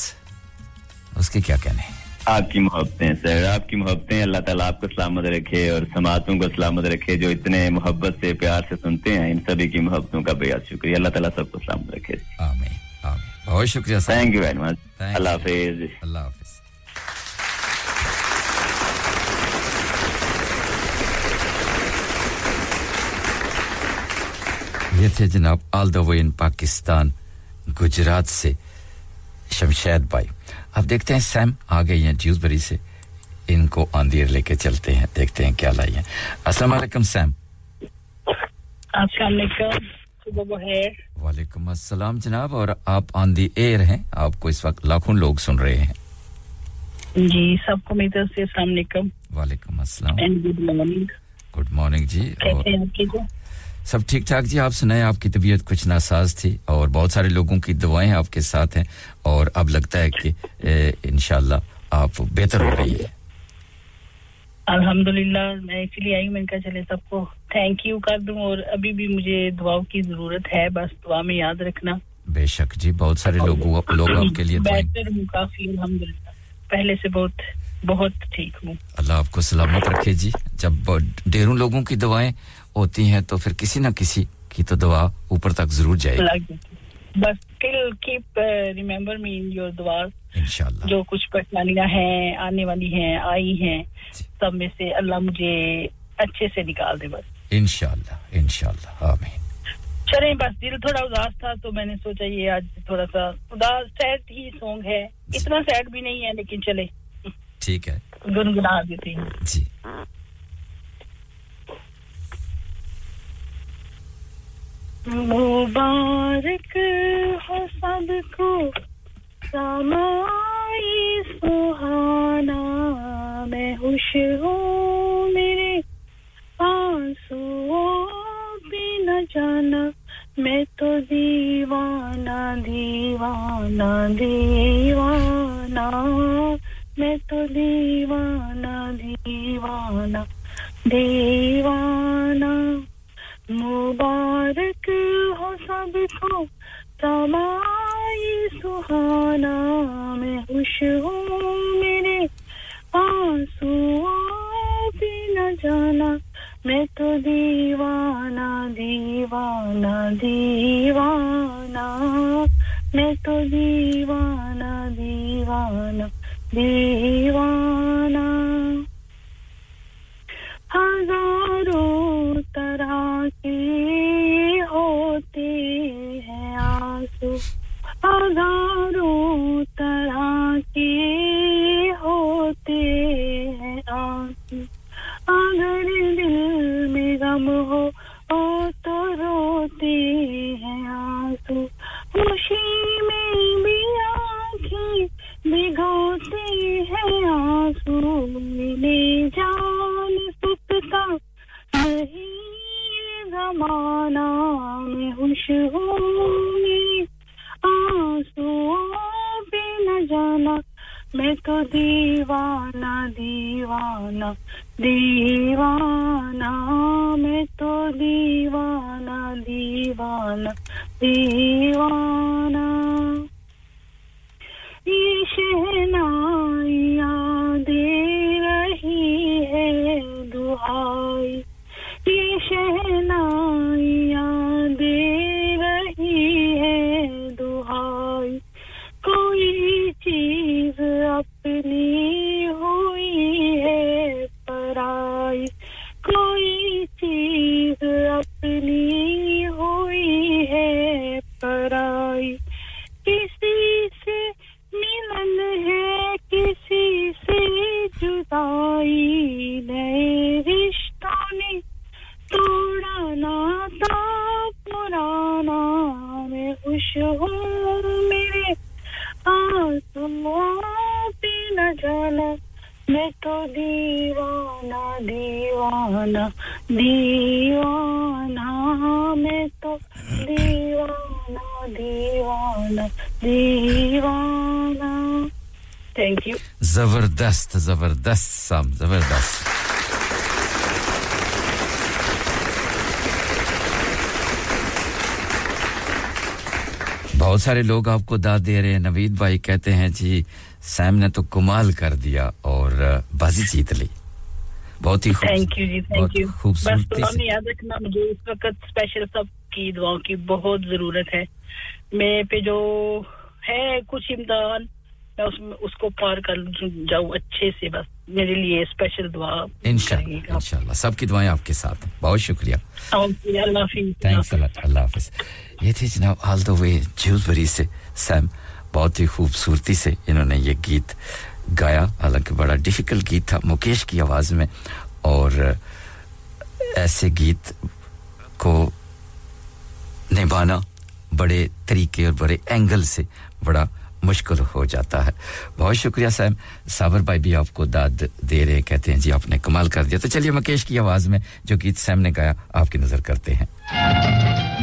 उसके क्या कहने आपकी मोहब्बतें सर। आपकी मोहब्बतें अल्लाह ताला आपको सलामत रखे और समातों को सलामत रखे जो इतने मोहब्बत से प्यार से सुनते हैं इन सभी की मोहब्बतों का बेहद शुक्रिया। अल्लाह ताला सबको सलामत रखे। आमीन आमीन। बहुत शुक्रिया thank you very much Allah हाफिज। अल्लाह हाफिज। ये थे जनाब all the way in Pakistan Gujrat से शमशैद भाई। अब देखते हैं सैम आ गई हैं ड्यूसबरी से। इनको आंधीर लेके चलते हैं देखते हैं क्या लाई हैं। अस्सलाम वालेकुम सैम। वालेकुम अस्सलाम जनाब और आप ऑन दी एयर हैं? आपको इस वक्त लाखों लोग सुन रहे हैं। जी सबको मेरी तरफ़ से अस्सलाम वालेकुम वालेकुम अस्सलाम। And good morning good morning जी और सब ठीक ठाक जी आप सुनाए आपकी तबीयत कुछ नासाज थी और बहुत सारे लोगों की दुआएँ आपके साथ हैं और अब लगता है कि इनशाला आप बेहतर हो रही है। अल्हम्दुलिल्लाह मैं इसलिए आई मैंने कहा चले सबको थैंक यू कर दूँ और अभी भी मुझे दुआओं की ज़रूरत है बस दुआ में याद रखना। बेशक जी बहुत सारे लोग लोग आपके लिए बेहतर हूँ काफ़ी अल्हम्दुलिल्लाह। पहले से बहुत बहुत ठीक हूँ। अल्लाह आपको सलामत रखे जी। जब ढेरों लोगों की दुआएँ होती हैं तो फिर किसी ना किसी की तो दुआ ऊपर तक ज़रूर जाएगी। बस still keep remember me in your दुआ इंशाल्लाह। जो कुछ परेशानियाँ हैं आने वाली हैं आई हैं सब में से अल्लाह मुझे अच्छे से निकाल दे बस। इंशाल्लाह इंशाल्लाह आमीन। चले बस दिल थोड़ा उदास था तो मैंने सोचा ये आज थोड़ा सा उदास सैड ही सॉन्ग है। इतना सैड भी नहीं है लेकिन चले। ठीक है। गुनगुना देती हूँ। जी। मुबारक हो सबको। समाई सुहाना, मैं खुश हूँ मेरे आंसुओं भी न जाना। मैं तो दीवाना दीवाना दीवाना। मैं तो दीवाना दीवाना दीवाना। मुबारक हो सबको समाई सुहाना मैं खुश हूँ मेरे। आंसुओं भी न जाना, मैं तो दीवाना दीवाना दीवाना। मैं तो दीवाना दीवाना दीवाना। हज़ारों तरह के होते हैं आँसू। हज़ारों तरह के होते हैं आँसू। अगर दिल में गम हो, ओ तो रोते हैं आँसू। खुशी में भी आँखें भिगोते हैं आँसू। मिले जान सुखता नहीं जमाना में खुश हूँ आंसुओं भी न जाना मैं तो दीवाना दीवाना दीवाना मैं तो दीवाना दीवाना दीवाना ये शहनाइयाँ दे रही है दुहाई ये शहनाइयाँ दे रही है दुहाई। कोई चीज़ अपनी हुई है पराई। कोई चीज़ अपनी हुई है पराई। जुदाई नए रिश्तों ने तोड़ा नाता पुराना मैं खुश हूँ मेरे आंसुओं पे न जाना मैं तो दीवाना दीवाना दीवाना मैं तो दीवाना दीवाना दीवाना थैंक यू ज़बरदस्त ज़बरदस्त साम ज़बरदस्त बहुत सारे लोग आपको दाद दे रहे हैं। नवीद भाई कहते हैं जी सैम ने तो कमाल कर दिया और बाजी जीत ली। बहुत ही थैंक यू जी थैंक यू खूबसूरती बस याद रखना मुझे इस वक्त स्पेशल सब की दुआओं की बहुत ज़रूरत है। मेरे पे जो है कुछ इम्तिहान मैं उसमें उसको पार कर जाऊँ अच्छे से बस मेरे लिए स्पेशल दुआ इंशाल्लाह सबकी दुआएँ आपके साथ हैं। बहुत शुक्रिया। अल्लाह थैंक्स अल्लाह हाफिज। ये थी जनाब ऑल द वे ज्यूसबरी से सैम बहुत ही खूबसूरती से इन्होंने ये गीत गाया। हालाँकि बड़ा डिफ़िकल्ट गीत था मुकेश की आवाज़ में। और ऐसे गीत को निभाना बड़े तरीके और बड़े एंगल से बड़ा मुश्किल हो जाता है। बहुत शुक्रिया सैम साबर भाई भी आपको दाद दे रहे कहते हैं, जी, आपने कमाल कर दिया। तो चलिए, मुकेश की आवाज़ में जो गीत सैम ने गाया, आपकी नज़र करते हैं।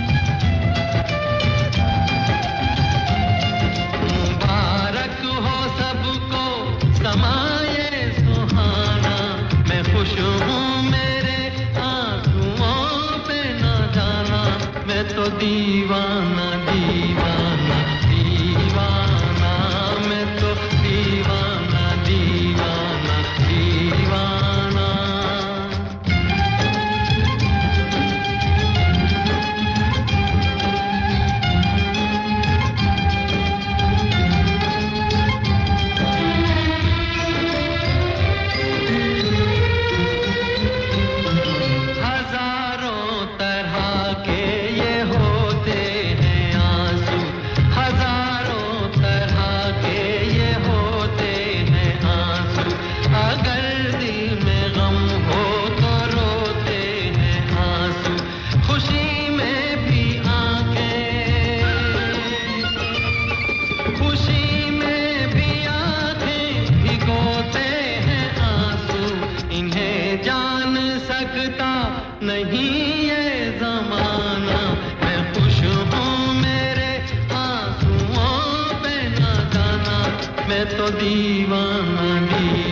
तो दीवाना दीवाना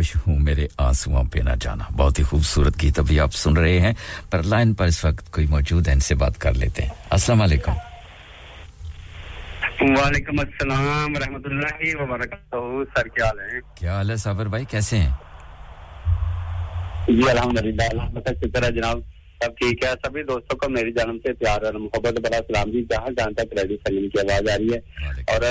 खुश हूँ मेरे आंसुओं पे ना जाना। बहुत ही खूबसूरत गीत अभी आप सुन रहे हैं पर लाइन पर इस वक्त कोई मौजूद है इनसे बात कर लेते हैं। अस्सलाम वालेकुम। वालेकुम अस्सलाम रहमतुल्लाहि व बरकातहू। सर क्या हाल है? क्या हाल है साबर भाई? कैसे हैं? जी अल्हम्दुलिल्लाह अल्लाह का शुक्र है जनाब। सब ठीक है। सभी दोस्तों को मेरी जन्म से प्यार और मोहब्बत बड़ा सलाम जी। जहाँ जहाँ तक रेडियो संगम की आवाज़ आ रही है। और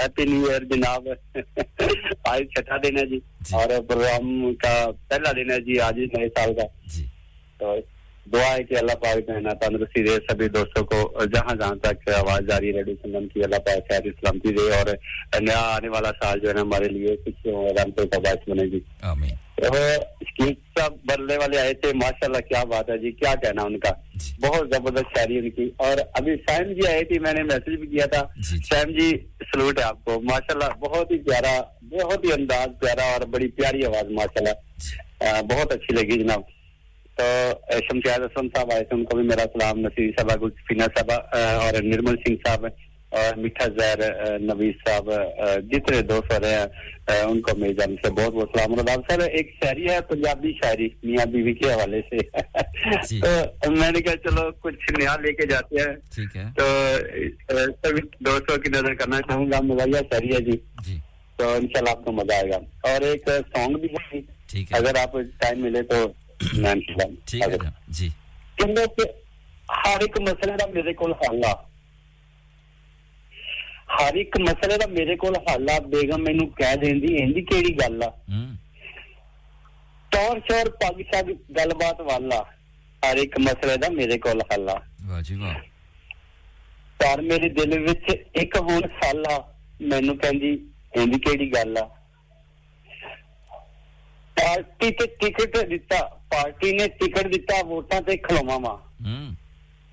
हैप्पी न्यू ईयर जनाब। आज छठा दिन है जी। और प्रोग्राम का पहला दिन है जी आज ही नए साल का। तो दुआ है कि अल्लाह पाक जो है ना तंदुरुस्ती दे सभी दोस्तों को जहाँ जहाँ तक आवाज़ जा रही है रेडियो संगम की अल्लाह पाक खैर सलामती दे और नया आने वाला साल जो है ना हमारे लिए कुछ रमतों का बायस बनेगी। साहब बदलने वाले आए थे माशाल्लाह क्या बात है जी क्या कहना उनका। बहुत ज़बरदस्त शायरी उनकी और अभी सैम जी आए थे मैंने मैसेज भी किया था। सैम जी। सलूट है आपको माशाल्लाह बहुत ही प्यारा बहुत ही अंदाज प्यारा और बड़ी प्यारी आवाज़ माशाल्लाह। बहुत अच्छी लगी जनाब। तो अ, शमशाद असलम साहब आए थे उनको भी मेरा सलाम नसीर साहबा गुलफीना साहबा और निर्मल सिंह साहब और मीठा जहर नवीस साहब जितने दोस्त हो रहे हैं उनको मेरी जानब से बहुत बहुत सलाम। और सर एक शायरी है पंजाबी शायरी मियाँ बीवी के हवाले से। तो मैंने कहा चलो कुछ नया लेके जाते हैं। ठीक है। तो सभी दोस्तों की नज़र करना चाहूँगा मजाया शायरी है जी। तो इंशाल्लाह आपको मज़ा आएगा। और एक सॉन्ग भी है। अगर आप टाइम मिले तो ਮੈਮ ਠੀਕ ਹੈ ਜਨਾਬ ਜੀ। ਕਹਿੰਦੇ ਕਿ ਹਰ ਇੱਕ ਮਸਲੇ ਦਾ ਮੇਰੇ ਕੋਲ ਹੱਲ ਆ। ਹਰ ਇੱਕ ਮਸਲੇ ਦਾ ਮੇਰੇ ਕੋਲ ਹੱਲ ਆ ਬੇਗਮ ਮੈਨੂੰ ਕਹਿ ਦਿੰਦੀ ਇਹਦੀ ਕਿਹੜੀ ਗੱਲ ਆ? ਤੌਰ ਚੌਰ ਪੱਗ ਸ਼ਗ ਗੱਲਬਾਤ ਵਾਲਾ ਹਰ ਇੱਕ ਮਸਲੇ ਦਾ ਮੇਰੇ ਕੋਲ ਹੱਲ ਆ। ਵਾਹ ਜੀ ਵਾਹ। ਪਰ ਮੇਰੇ ਦਿਲ ਵਿੱਚ ਇੱਕ ਹੁਣ ਸੱਲ ਆ। ਮੈਨੂੰ ਕਹਿੰਦੀ ਇਹਦੀ ਕਿਹੜੀ ਗੱਲ ਆ? ਪਾਰਟੀ ਤੇ ਟਿਕਟ ਦਿੱਤਾ। ਪਾਰਟੀ ਨੇ ਟਿਕਟ ਦਿੱਤਾ ਵੋਟਾਂ ਤੇ ਖਲੋਵਾਂ ਵਾਂ।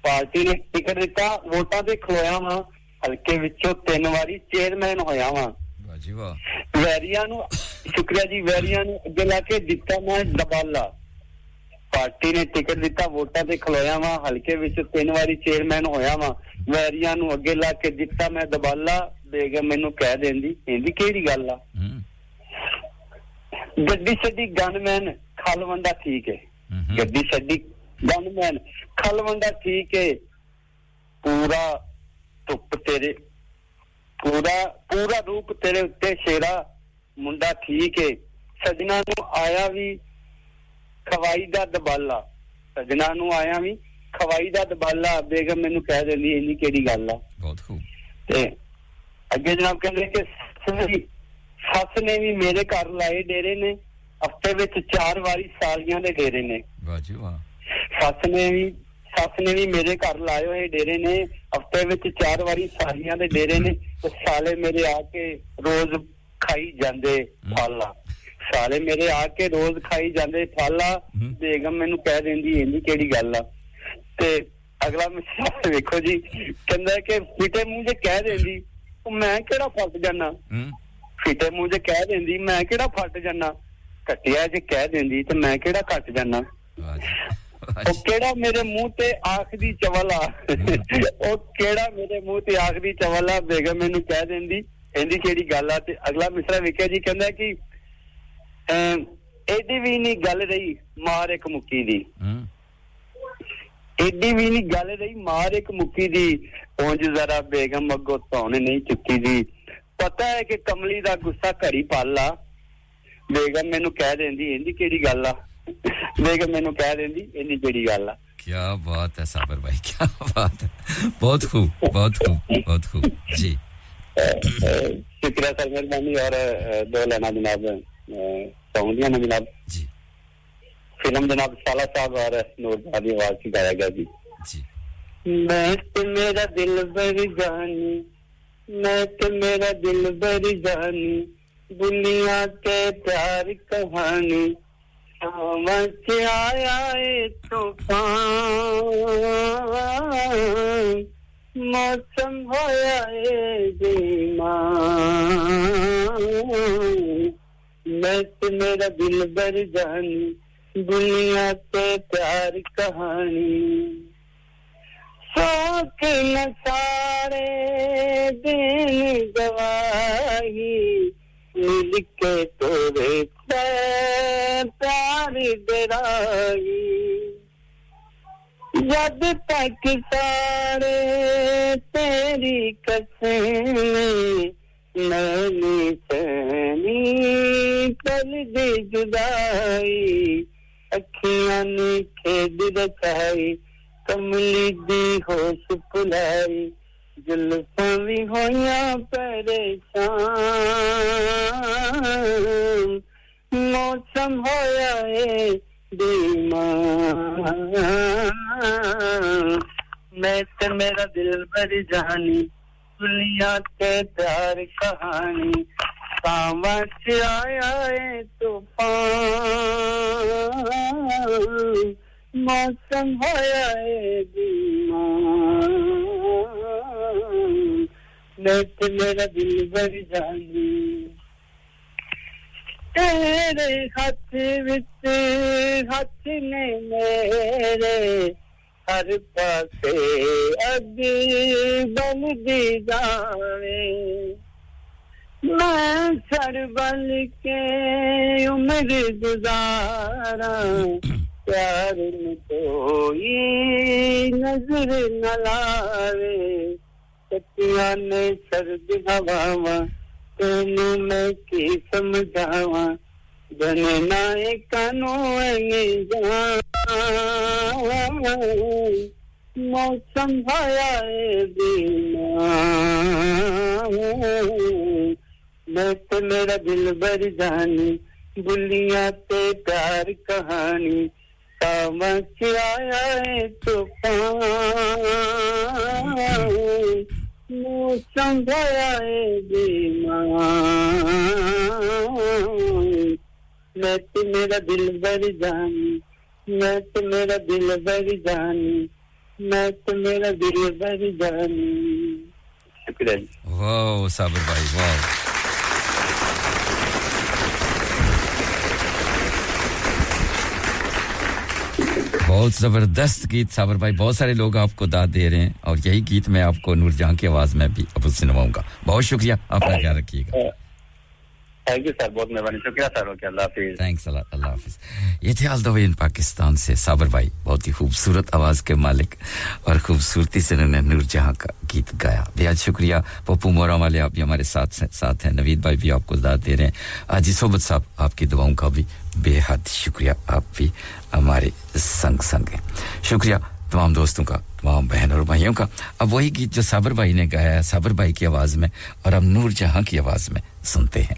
ਪਾਰਟੀ ਨੇ ਟਿਕਟ ਦਿੱਤਾ ਵੋਟਾਂ ਤੇ ਖਲੋਇਆ ਵਾਂ। ਹਲਕੇ ਵਿੱਚੋਂ ਤਿੰਨ ਵਾਰੀ ਚੇਅਰਮੈਨ ਹੋਇਆ ਵਾਂ। ਵਾਹ ਜੀ ਵਾਹ। ਵੈਰੀਆਂ ਨੂੰ ਸ਼ੁਕਰੀਆ ਜੀ ਵੈਰੀਆਂ ਨੂੰ ਅੱਗੇ ਲਾ ਕੇ ਦਿੱਤਾ ਮੈਂ ਦਬਾਲਾ। ਪਾਰਟੀ ਨੇ ਟਿਕਟ ਦਿੱਤਾ ਵੋਟਾਂ ਤੇ ਖਲੋਇਆ ਵਾਂ। ਹਲਕੇ ਵਿੱਚ ਤਿੰਨ ਵਾਰੀ ਚੇਅਰਮੈਨ ਹੋਇਆ ਵਾਂ। ਵੈਰੀਆਂ ਨੂੰ ਅੱਗੇ ਲਾ ਕੇ ਦਿੱਤਾ ਮੈਂ ਦਬਾਲਾ। ਬੇਗਮ ਮੈਨੂੰ ਕਹਿ ਦਿੰਦੀ ਇਹਦੀ ਕਿਹੜੀ ਗੱਲ ਆ? ਗੱਡੀ ਛੱਡੀ ਗਨਮੈਨ। ਖਲਵੰਡਾ ਠੀਕ ਹੈ ਗੱਡੀ ਛੱਡੀ ਗਨਮੈਨ ਖਲਵੰਡਾ ਠੀਕ ਹੈ ਪੂਰਾ ਧੁੱਪ ਤੇਰੇ ਪੂਰਾ ਪੂਰਾ ਰੂਪ ਤੇਰੇ ਉੱਤੇ ਸ਼ੇਰਾ ਮੁੰਡਾ ਠੀਕ ਏ ਸਜਣਾ ਨੂੰ ਆਇਆ ਵੀ ਖਵਾਈ ਦਾ ਦਬਾਲਾ ਸਜਣਾ ਨੂੰ ਆਇਆ ਵੀ ਖਵਾਈ ਦਾ ਦਬਾਲਾ ਬੇਗਮ ਮੈਨੂੰ ਕਹਿ ਦਿੰਦੀ ਇੰਨੀ ਕਿਹੜੀ ਗੱਲ ਆ ਬਹੁਤ ਖੂਬ ਤੇ ਅੱਗੇ ਜਨਾਬ ਕਹਿੰਦੇ ਕਿ ਸੱਸ ਵੀ- ਸੱਸ ਨੇ ਵੀ ਮੇਰੇ ਘਰ ਲਾਏ ਡੇਰੇ ਨੇ ਹਫਤੇ ਵਿੱਚ ਚਾਰ ਵਾਰੀ ਸਾਲੀਆਂ ਦੇ ਡੇਰੇ ਨੇ ਵਾਹ ਜੀ ਵਾਹ ਸੱਸ ਨੇ ਵੀ ਸੱਸ ਨੇ ਵੀ ਮੇਰੇ ਘਰ ਲਾਏ ਹੋਏ ਡੇਰੇ ਨੇ ਹਫਤੇ ਵਿੱਚ ਚਾਰ ਵਾਰੀ ਸਾਲੀਆਂ ਦੇ ਡੇਰੇ ਨੇ ਤੇ ਸਾਲੇ ਮੇਰੇ ਆ ਕੇ ਰੋਜ਼ ਖਾਈ ਜਾਂਦੇ ਫਾਲਾ ਸਾਲੇ ਮੇਰੇ ਆ ਕੇ ਰੋਜ਼ ਖਾਈ ਜਾਂਦੇ ਫਾਲਾ ਬੇਗਮ ਮੈਨੂੰ ਕਹਿ ਦਿੰਦੀ ਇੰਨੀ ਕਿਹੜੀ ਗੱਲ ਆ ਤੇ ਅਗਲਾ ਮਿਸਾਲ ਵੇਖੋ ਜੀ ਕਹਿੰਦਾ ਕਿ ਫਿੱਟੇ ਮੂੰਹ ਜੇ ਕਹਿ ਦਿੰਦੀ ਉਹ ਮੈਂ ਕਿਹੜਾ ਫਸ ਜਾਣਾ ਫਿੱਟੇ ਮੂੰਹ ਜੇ ਕਹਿ ਦਿੰਦੀ ਮੈਂ ਕਿਹੜਾ ਫਟ ਜਾਣਾ ਘਟਿਆ ਜੇ ਕਹਿ ਦਿੰਦੀ ਤੇ ਮੈਂ ਕਿਹੜਾ ਘਟ ਜਾਣਾ ਉਹ ਕਿਹੜਾ ਮੇਰੇ ਮੂੰਹ ਤੇ ਆਖਦੀ ਚਵਲਾ ਉਹ ਕਿਹੜਾ ਮੇਰੇ ਮੂੰਹ ਤੇ ਆਖਦੀ ਚਵਲਾ ਬੇਗਮ ਮੈਨੂੰ ਕਹਿ ਦਿੰਦੀ ਇਹਦੀ ਕਿਹੜੀ ਗੱਲ ਆ ਤੇ ਅਗਲਾ ਮਿਸਰਾ ਵੇਖਿਆ ਜੀ ਕਹਿੰਦਾ ਕਿ ਅਮ, ਐਡੀ ਵੀ ਨਹੀਂ ਗੱਲ ਰਹੀ ਮਾਰ ਇੱਕ ਮੁੱਕੀ ਦੀ ਐਡੀ ਵੀ ਨਹੀਂ ਗੱਲ ਰਹੀ ਮਾਰ ਇੱਕ ਮੁੱਕੀ ਦੀ ਉਂਝ ਜ਼ਰਾ ਬੇਗਮ ਅੱਗੋਂ ਧੌਣ ਨਹੀਂ ਚੁੱਕੀ ਦੀ ਪਤਾ ਹੈ ਕਿ ਕਮਲੀ ਦਾ ਗੁੱਸਾ ਘੜੀ ਪਾਲਾ ਬੇਗਮ ਮੈਨੂੰ ਕਹਿ ਦਿੰਦੀ ਇਹਦੀ ਕਿਹੜੀ ਗੱਲ ਆ ਬੇਗਮ ਮੈਨੂੰ ਕਹਿ ਦਿੰਦੀ ਇਹਦੀ ਕਿਹੜੀ ਗੱਲ ਆ क्या बात है साबर भाई क्या बात है बहुत खूब बहुत खूब बहुत खूब जी शुक्रिया सर मेहरबानी और अ, दो लेना जनाब सऊदिया में जनाब जी फिल्म जनाब साला साहब और नूर जहाँ की आवाज से गाया गया जी जी मैं तो मेरा दिल भर जानी मैं तो मेरा दिल भर जानी दुनिया के प्यार कहानी, समझ आया तूफ़ान। मौसम होया मैं तो मेरा दिल भर जानी, दुनिया के प्यार कहानी। शौक न सारे दिन गवाही मिल के तोरे प्यार डराई जब तक सारे तेरी कसमें मैंने सहनी कर दे जुदाई, अखियाँ ने खेद रचाई कमली दी होश भुलाई जुल्फां भी होइयाँ परेशान। मौसम है बीमार मैं ते मेरा दिल भर जानी दुनिया के प्यार कहानी। सावन से आया है तूफ़ान। मौसम होया है बीमार मैं ते मेरा दिल भर जानी तेरे हथ विच हथ ने मेरे हर पासे अग बलदी जावे। मैं सर बल के उम्र गुजारा प्यार में कोई नज़र न लावे। सतिया ने सर्द हवावा, तेनू मैं की समझावा? बने नाए कानो मौसम भाया मैं तो मेरा दिल भर जानी बुलिया ते प्यार कहानी। समझ आया है तूफ़ान। मैं तो मेरा दिल भर जानी मैं तो मेरा दिल भर जानी मैं तो मेरा दिल भर जानी शुक्रिया वाह साबर भाई वाह बहुत ज़बरदस्त गीत सावर भाई, बहुत सारे लोग आपको दाद दे रहे हैं और यही गीत मैं आपको नूरजहां की आवाज़ में भी अब सुनवाऊँगा। बहुत शुक्रिया, अपना ख्याल रखिएगा। थैंक यू सर बहुत मेहरबानी। शुक्रिया सर ओके, अल्लाह हाफिज। थैंक्स अल्लाह हाफिज। ये थे पाकिस्तान से साबर भाई। बहुत ही खूबसूरत आवाज़ के मालिक और खूबसूरती से उन्होंने नूरजहां का गीत गाया। बेहद शुक्रिया। पप्पू मोरा वाले, आप भी हमारे साथ साथ हैं। नवीद भाई भी आपको दाद दे रहे हैं। अजी सोबत साहब, आपकी दुआओं का भी बेहद शुक्रिया। आप भी हमारे संग संग हैं। शुक्रिया तमाम दोस्तों का, तमाम बहन और भाइयों का। अब वही गीत जो साबर भाई ने गाया है, साबर भाई की आवाज़ में और अब नूर जहाँ की आवाज़ में सुनते हैं।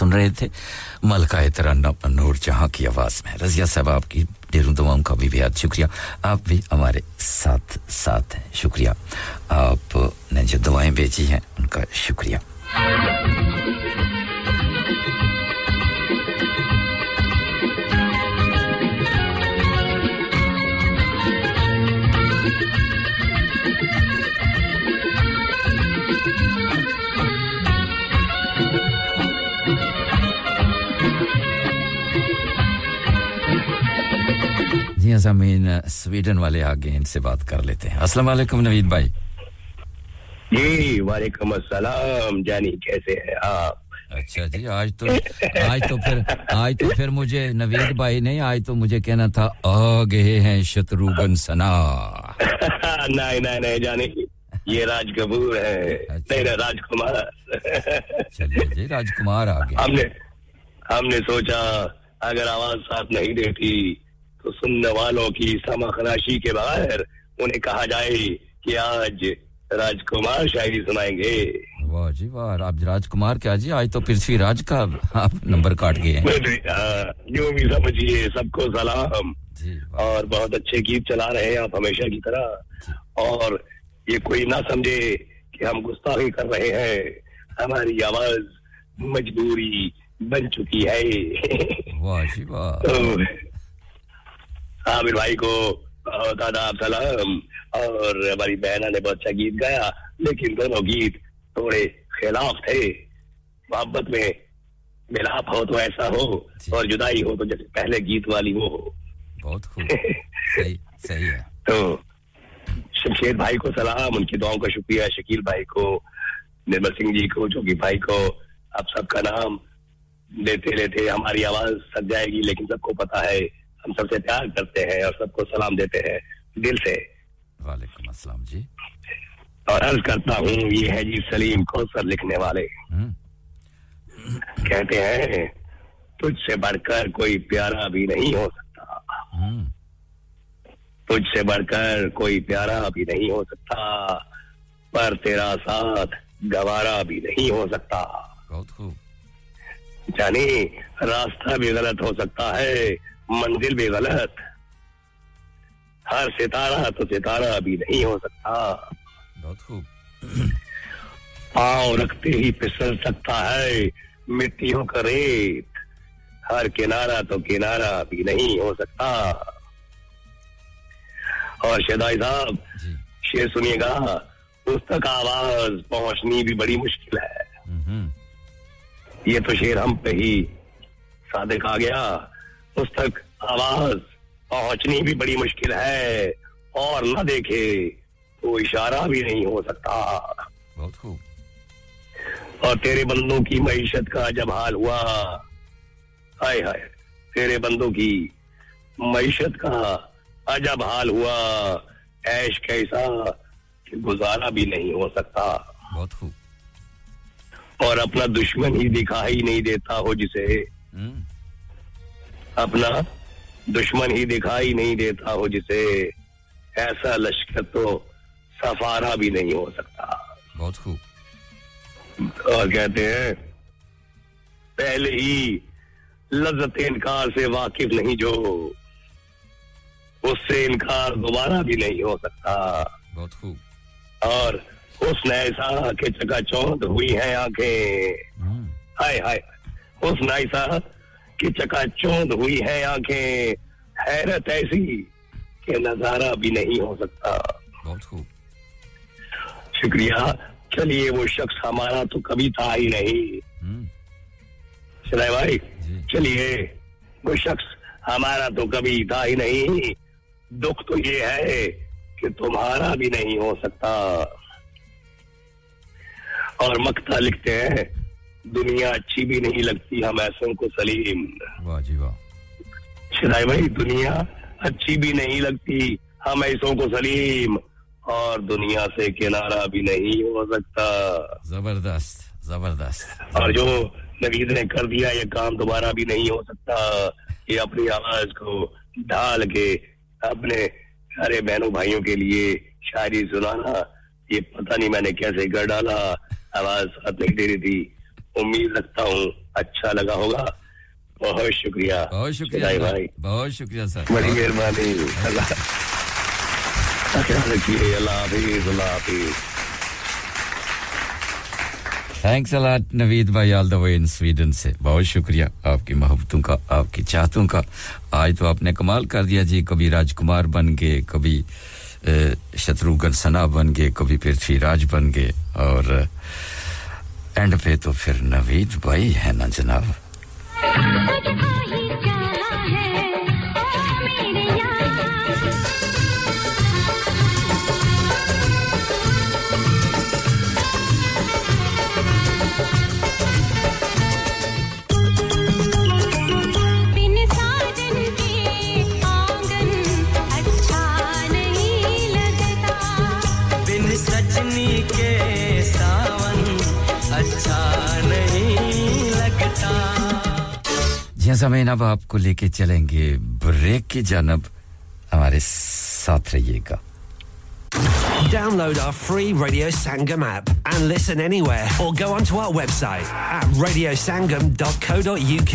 सुन रहे थे। मलका तरन्ना नूर जहाँ की आवाज़ में। रजिया साहब, आपकी ढेरों दवाओं का भी बेहद शुक्रिया। आप भी हमारे साथ साथ हैं। शुक्रिया। आपने जो दवाएँ बेची हैं, उनका शुक्रिया। ज़मीन स्वीडन वाले आगे इनसे बात कर लेते हैं। अस्सलाम वालेकुम नवीद भाई। जी वालेकुम अस्सलाम। जानी कैसे हैं आप? अच्छा जी आज तो आज तो फिर आज तो फिर मुझे नवीद भाई नहीं आज तो मुझे कहना था आ गए हैं शत्रुघ्न सना। नहीं नहीं नहीं जानी ये राज कपूर है। अच्छा। राजकुमार। चलिए जी राजकुमार आ गए हमने हमने सोचा अगर आवाज़ साथ नहीं देती तो सुनने वालों की समखराशी के बगैर उन्हें कहा जाए कि आज राजकुमार शायरी सुनाएँगे। वाह जी वाह आप राजकुमार क्या जी? आज तो पृथ्वीराज का आप नंबर काट गए यूँ भी समझिए सबको सलाम। और बहुत अच्छे गीत चला रहे हैं आप हमेशा की तरह। और ये कोई ना समझे कि हम गुस्ताखी कर रहे हैं। हमारी आवाज़ मजबूरी बन चुकी है। वाह जी वाह। तो आमिर भाई को दादा सलाम और हमारी बहना ने बहुत अच्छा गीत गाया लेकिन दोनों गीत थोड़े खिलाफ थे। मोहब्बत में मिलाप हो तो ऐसा हो और जुदाई हो तो जैसे पहले गीत वाली वो हो। बहुत खूब। सही सही है। तो शमशेर भाई को सलाम उनकी दुआओं का शुक्रिया शकील भाई को निर्मल सिंह जी को जोगी भाई को आप सबका नाम लेते लेते हमारी आवाज़ सज जाएगी लेकिन सबको पता है हम सबसे प्यार करते हैं और सबको सलाम देते हैं दिल से। वालेकुम अस्सलाम जी। और अर्ज़ करता हूँ ये है जी सलीम कौसर लिखने वाले। कहते हैं तुझसे बढ़कर कोई प्यारा भी नहीं हो सकता। तुझसे बढ़कर कोई प्यारा भी नहीं हो सकता पर तेरा साथ गवारा भी नहीं हो सकता। बहुत खूब। जानी रास्ता भी गलत हो सकता है मंजिल भी गलत। हर सितारा तो सितारा भी नहीं हो सकता। बहुत खूब। पाँव रखते ही फिसल सकता है मिट्टियों का रेत। हर किनारा तो किनारा भी नहीं हो सकता। और शेदाई साहब शेर सुनिएगा उस तक आवाज़ पहुंचनी भी बड़ी मुश्किल है। ये तो शेर हम पे ही सादिक आ गया। उस तक आवाज़ पहुंचनी भी बड़ी मुश्किल है। और न देखे तो इशारा भी नहीं हो सकता। बहुत खूब। और तेरे बंदों की मीशत का जब हाल हुआ हाय हाय तेरे बंदों की मीशत का अजब हाल हुआ ऐश कैसा कि गुजारा भी नहीं हो सकता। बहुत खूब। और अपना दुश्मन ही दिखाई नहीं देता हो जिसे। अपना दुश्मन ही दिखाई नहीं देता हो जिसे। ऐसा लश्कर तो सफारा भी नहीं हो सकता। बहुत खूब। और कहते हैं पहले ही लज्जत इनकार से वाकिफ नहीं जो उससे इनकार दोबारा भी नहीं हो सकता। बहुत खूब। और उसने ऐसा के चकाचौंध हुई है आँखें। हाय हाय उसने ऐसा कि चकाचौंध हुई है आँखें। हैरत ऐसी कि नज़ारा भी नहीं हो सकता। बहुत खूब। शुक्रिया। चलिए वो शख्स हमारा तो कभी था ही नहीं। चलाए भाई चलिए। वो शख्स हमारा तो कभी था ही नहीं। दुख तो ये है कि तुम्हारा भी नहीं हो सकता। और मक्ता लिखते हैं दुनिया अच्छी भी नहीं लगती हम ऐसों को सलीम वाह जी वाह। शिराय भाई दुनिया अच्छी भी नहीं लगती हम ऐसों को सलीम और दुनिया से किनारा भी नहीं हो सकता। ज़बरदस्त ज़बरदस्त। और जो नवीद ने कर दिया ये काम दोबारा भी नहीं हो सकता। ये अपनी आवाज़ को ढाल के अपने सारे बहनों भाइयों के लिए शायरी सुनाना ये पता नहीं मैंने कैसे कर डाला। आवाज़ साथ नहीं दे रही थी। उम्मीद रखता हूँ अच्छा लगा होगा। बहुत शुक्रिया। बहुत शुक्रिया भाई। बहुत शुक्रिया सर। बड़ी मेहरबानी। अल्लाह। रखिए। अल्लाह हाफिज अल्लाह हाफिज। थैंक्स अलाट नवीद भाई all the way in Sweden से। बहुत शुक्रिया आपकी मोहब्बतों का आपकी चाहतों का। आज तो आपने कमाल कर दिया जी। कभी राजकुमार बन गए कभी शत्रुघ्न सना बन गए कभी पृथ्वीराज बन गए। और एंड पे तो फिर नवीद भाई है ना जनाब? ज़मीन अब आपको लेके चलेंगे ब्रेक की जानब हमारे साथ रहिएगा Download our free Radio Sangam app and listen anywhere or go onto our website at radiosangam.co.uk.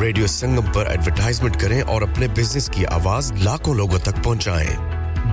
Radio Sangam पर एडवर्टाइजमेंट करें और अपने बिज़नेस की आवाज़ लाखों लोगों तक पहुंचाएँ।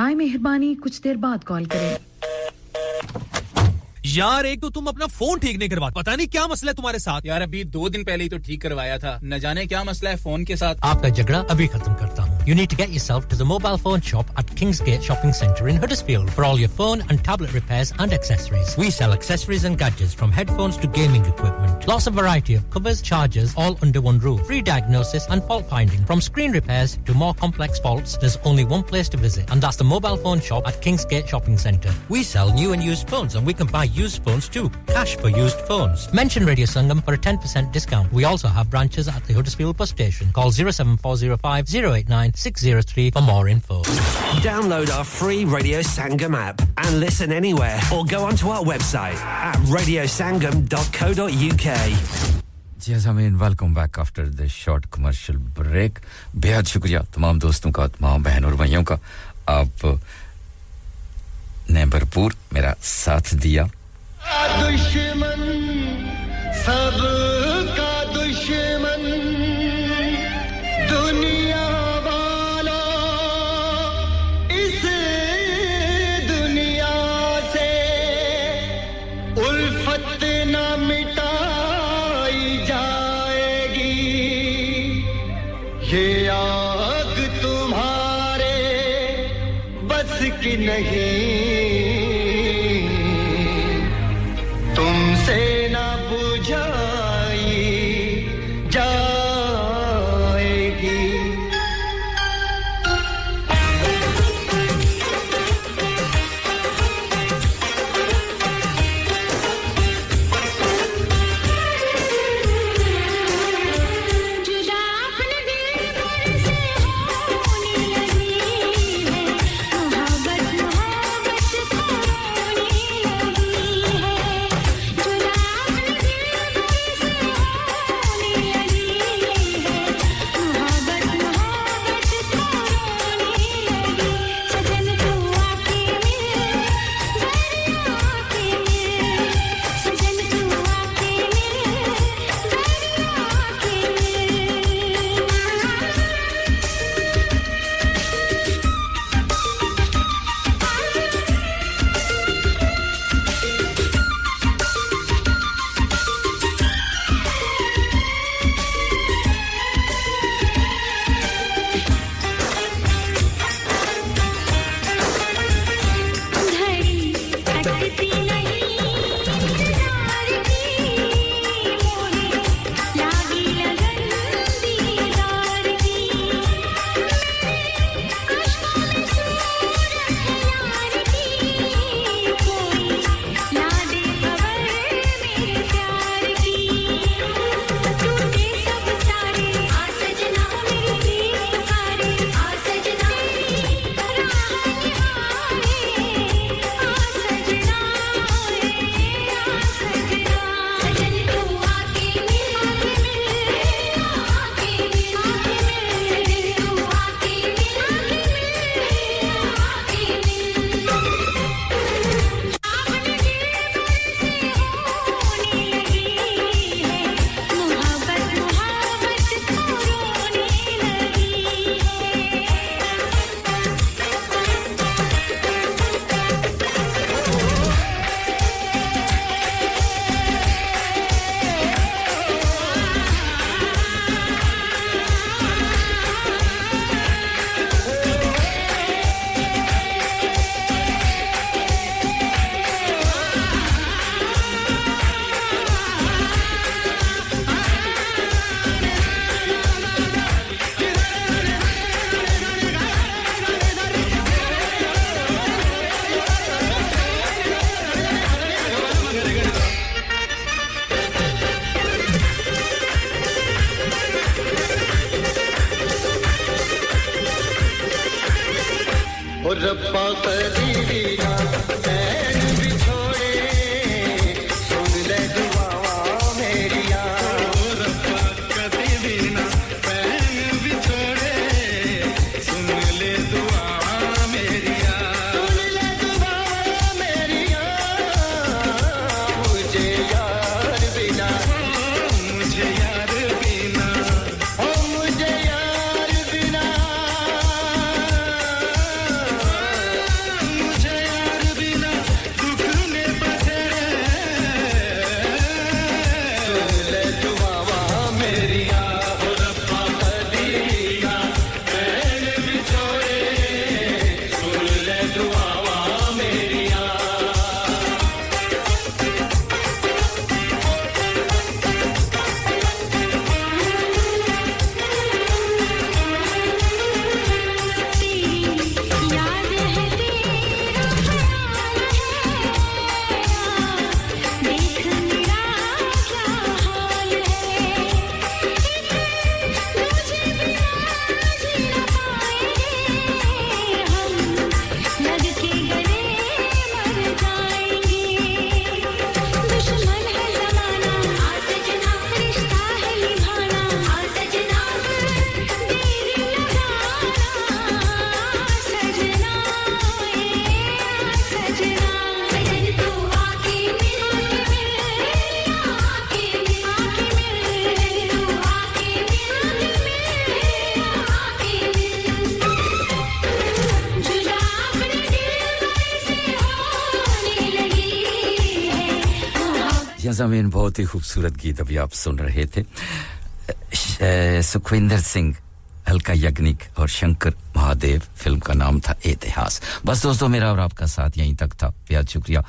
बरए मेहरबानी कुछ देर बाद कॉल करें। यार एक तो तुम अपना फोन ठीक नहीं करवा पता नहीं क्या मसला है तुम्हारे साथ यार अभी दो दिन पहले ही तो ठीक करवाया था न जाने क्या मसला है फोन के साथ आपका झगड़ा अभी खत्म करता हूँ You need to get yourself to the mobile phone shop at Kingsgate Shopping Centre in Huddersfield for all your phone and tablet repairs and accessories. We sell accessories and gadgets from headphones to gaming equipment. Lots of variety of covers, chargers, all under one roof. Free diagnosis and fault finding. From screen repairs to more complex faults, there's only one place to visit, and that's the mobile phone shop at Kingsgate Shopping Centre. We sell new and used phones, and we can buy used phones too. Cash for used phones. Mention Radio Sangam for a 10% discount. We also have branches at the Huddersfield bus station. Call 07405 089 603 for more info. Download our free Radio Sangam app and listen anywhere or go onto our website at radiosangam.co.uk. Yes, I mean, welcome back after the short commercial break. बेहद शुक्रिया तमाम दोस्तों का तमाम बहन और भाइयों का आप ने भरपूर मेरा साथ दिया दुश्मन, सबका दुश्मन, दुनिया वाला इस दुनिया से उल्फत न मिटाई जाएगी। ये आग तुम्हारे बस की नहीं यजामिन बहुत ही खूबसूरत गीत अभी आप सुन रहे थे। सुखविंदर सिंह, हल्का यज्ञनिक और शंकर महादेव, फ़िल्म का नाम था इतिहास। बस दोस्तों, मेरा और आपका साथ यहीं तक था। बेहद शुक्रिया।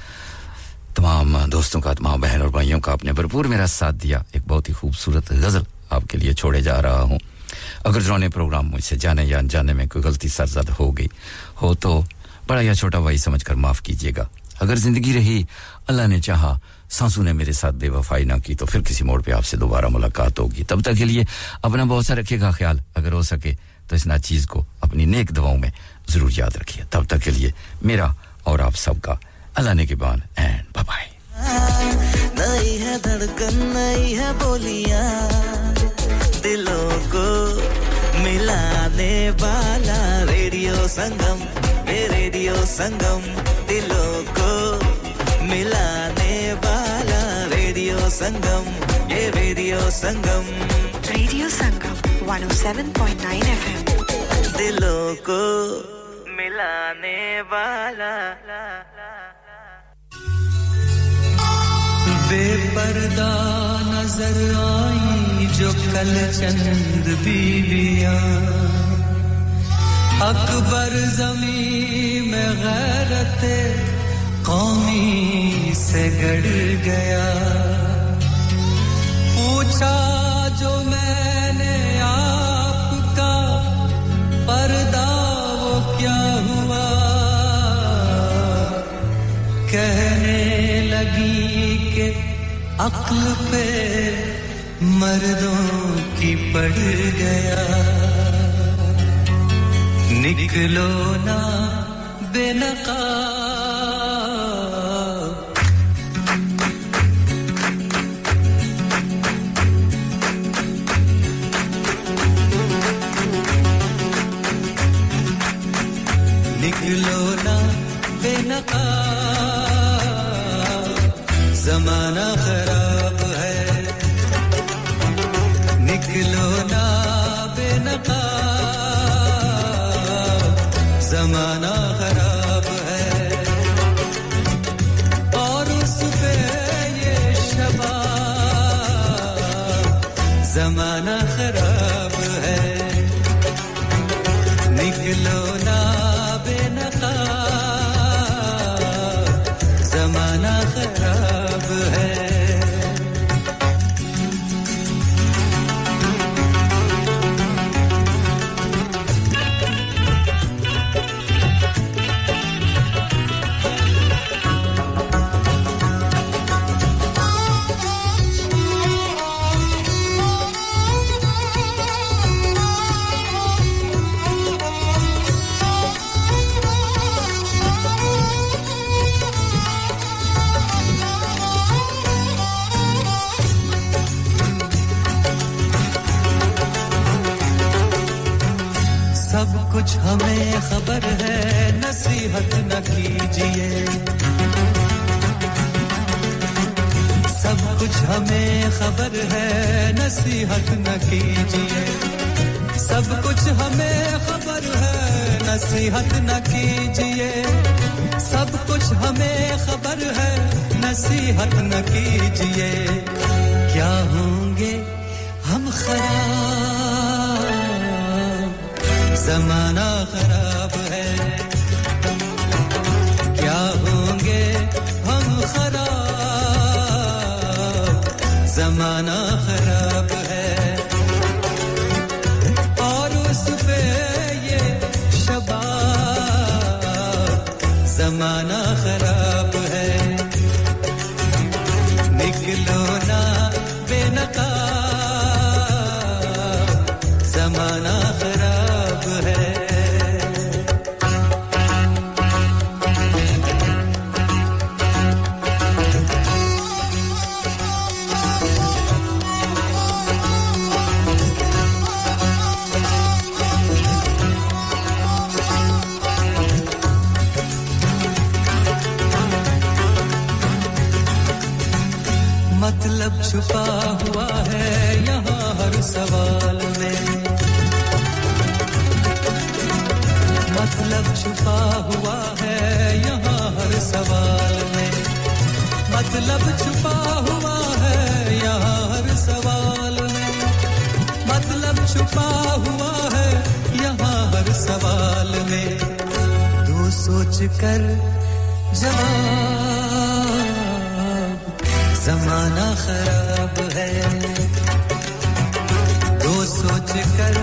तमाम दोस्तों का, तमाम बहन और भाइयों का आपने भरपूर मेरा साथ दिया। एक बहुत ही खूबसूरत गज़ल आपके लिए छोड़े जा रहा हूँ। अगर जिन्होंने प्रोग्राम मुझसे जाने या अनजाने में कोई गलती सरजद हो गई, हो तो बड़ा या छोटा भाई समझकर माफ़ कीजिएगा। अगर ज़िंदगी रही, अल्लाह ने चाहा, सांसू ने मेरे साथ बेवफाई ना की तो फिर किसी मोड़ पे आपसे दोबारा मुलाकात होगी। तब तक के लिए अपना बहुत सा रखिएगा ख्याल। अगर हो सके तो इस चीज़ को अपनी नेक दवाओं में ज़रूर याद रखिए। तब तक के लिए मेरा और आप सबका अल्लाह ने के बान एंड बाय नई है धड़कन, नई है बोलियाँ। दिलों को मिलाने वाला रेडियो संगम। ये रेडियो संगम दिलों को मिलाने वाला रेडियो संगम ये radio Sangam. Radio Sangam 107.9 FM दिलों को मिलाने वाला। बेपर्दा नज़र आई जो कल चंद बीबियाँ। अकबर जमी में गैरत कौमी से गड़ गया। पूछा जो मैंने आपका, पर्दा वो क्या हुआ? कहने लगी कि अक्ल पे मर्दों की पड़ गया। निकलो ना बेनकाब। निकलो ना बेनकाब। जमाना नसीहत न कीजिए। सब कुछ हमें खबर है, नसीहत न कीजिए। सब कुछ हमें खबर है, नसीहत न कीजिए। सब कुछ हमें खबर है, नसीहत न कीजिए। क्या होंगे हम खराब? जमाना खराब खराब जमाना मतलब छुपा हुआ है, यहाँ हर सवाल में मतलब छुपा हुआ है, यहाँ हर सवाल में दो सोच कर जवाब, जमाना खराब है। दो सोच कर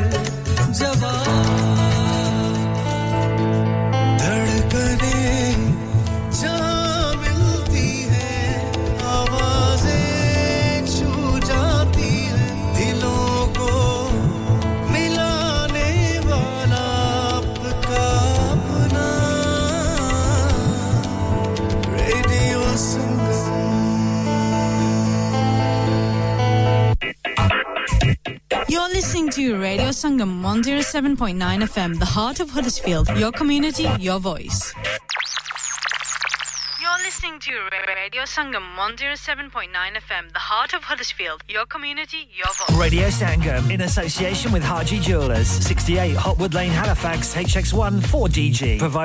107.9 FM, the heart of Huddersfield. Your community, your voice. You're listening to Radio Sangam 107.9 FM, the heart of Huddersfield. Your community, your voice. Radio Sangam in association with Haji Jewelers, 68 Hotwood Lane, Halifax, HX1 4DG. Provide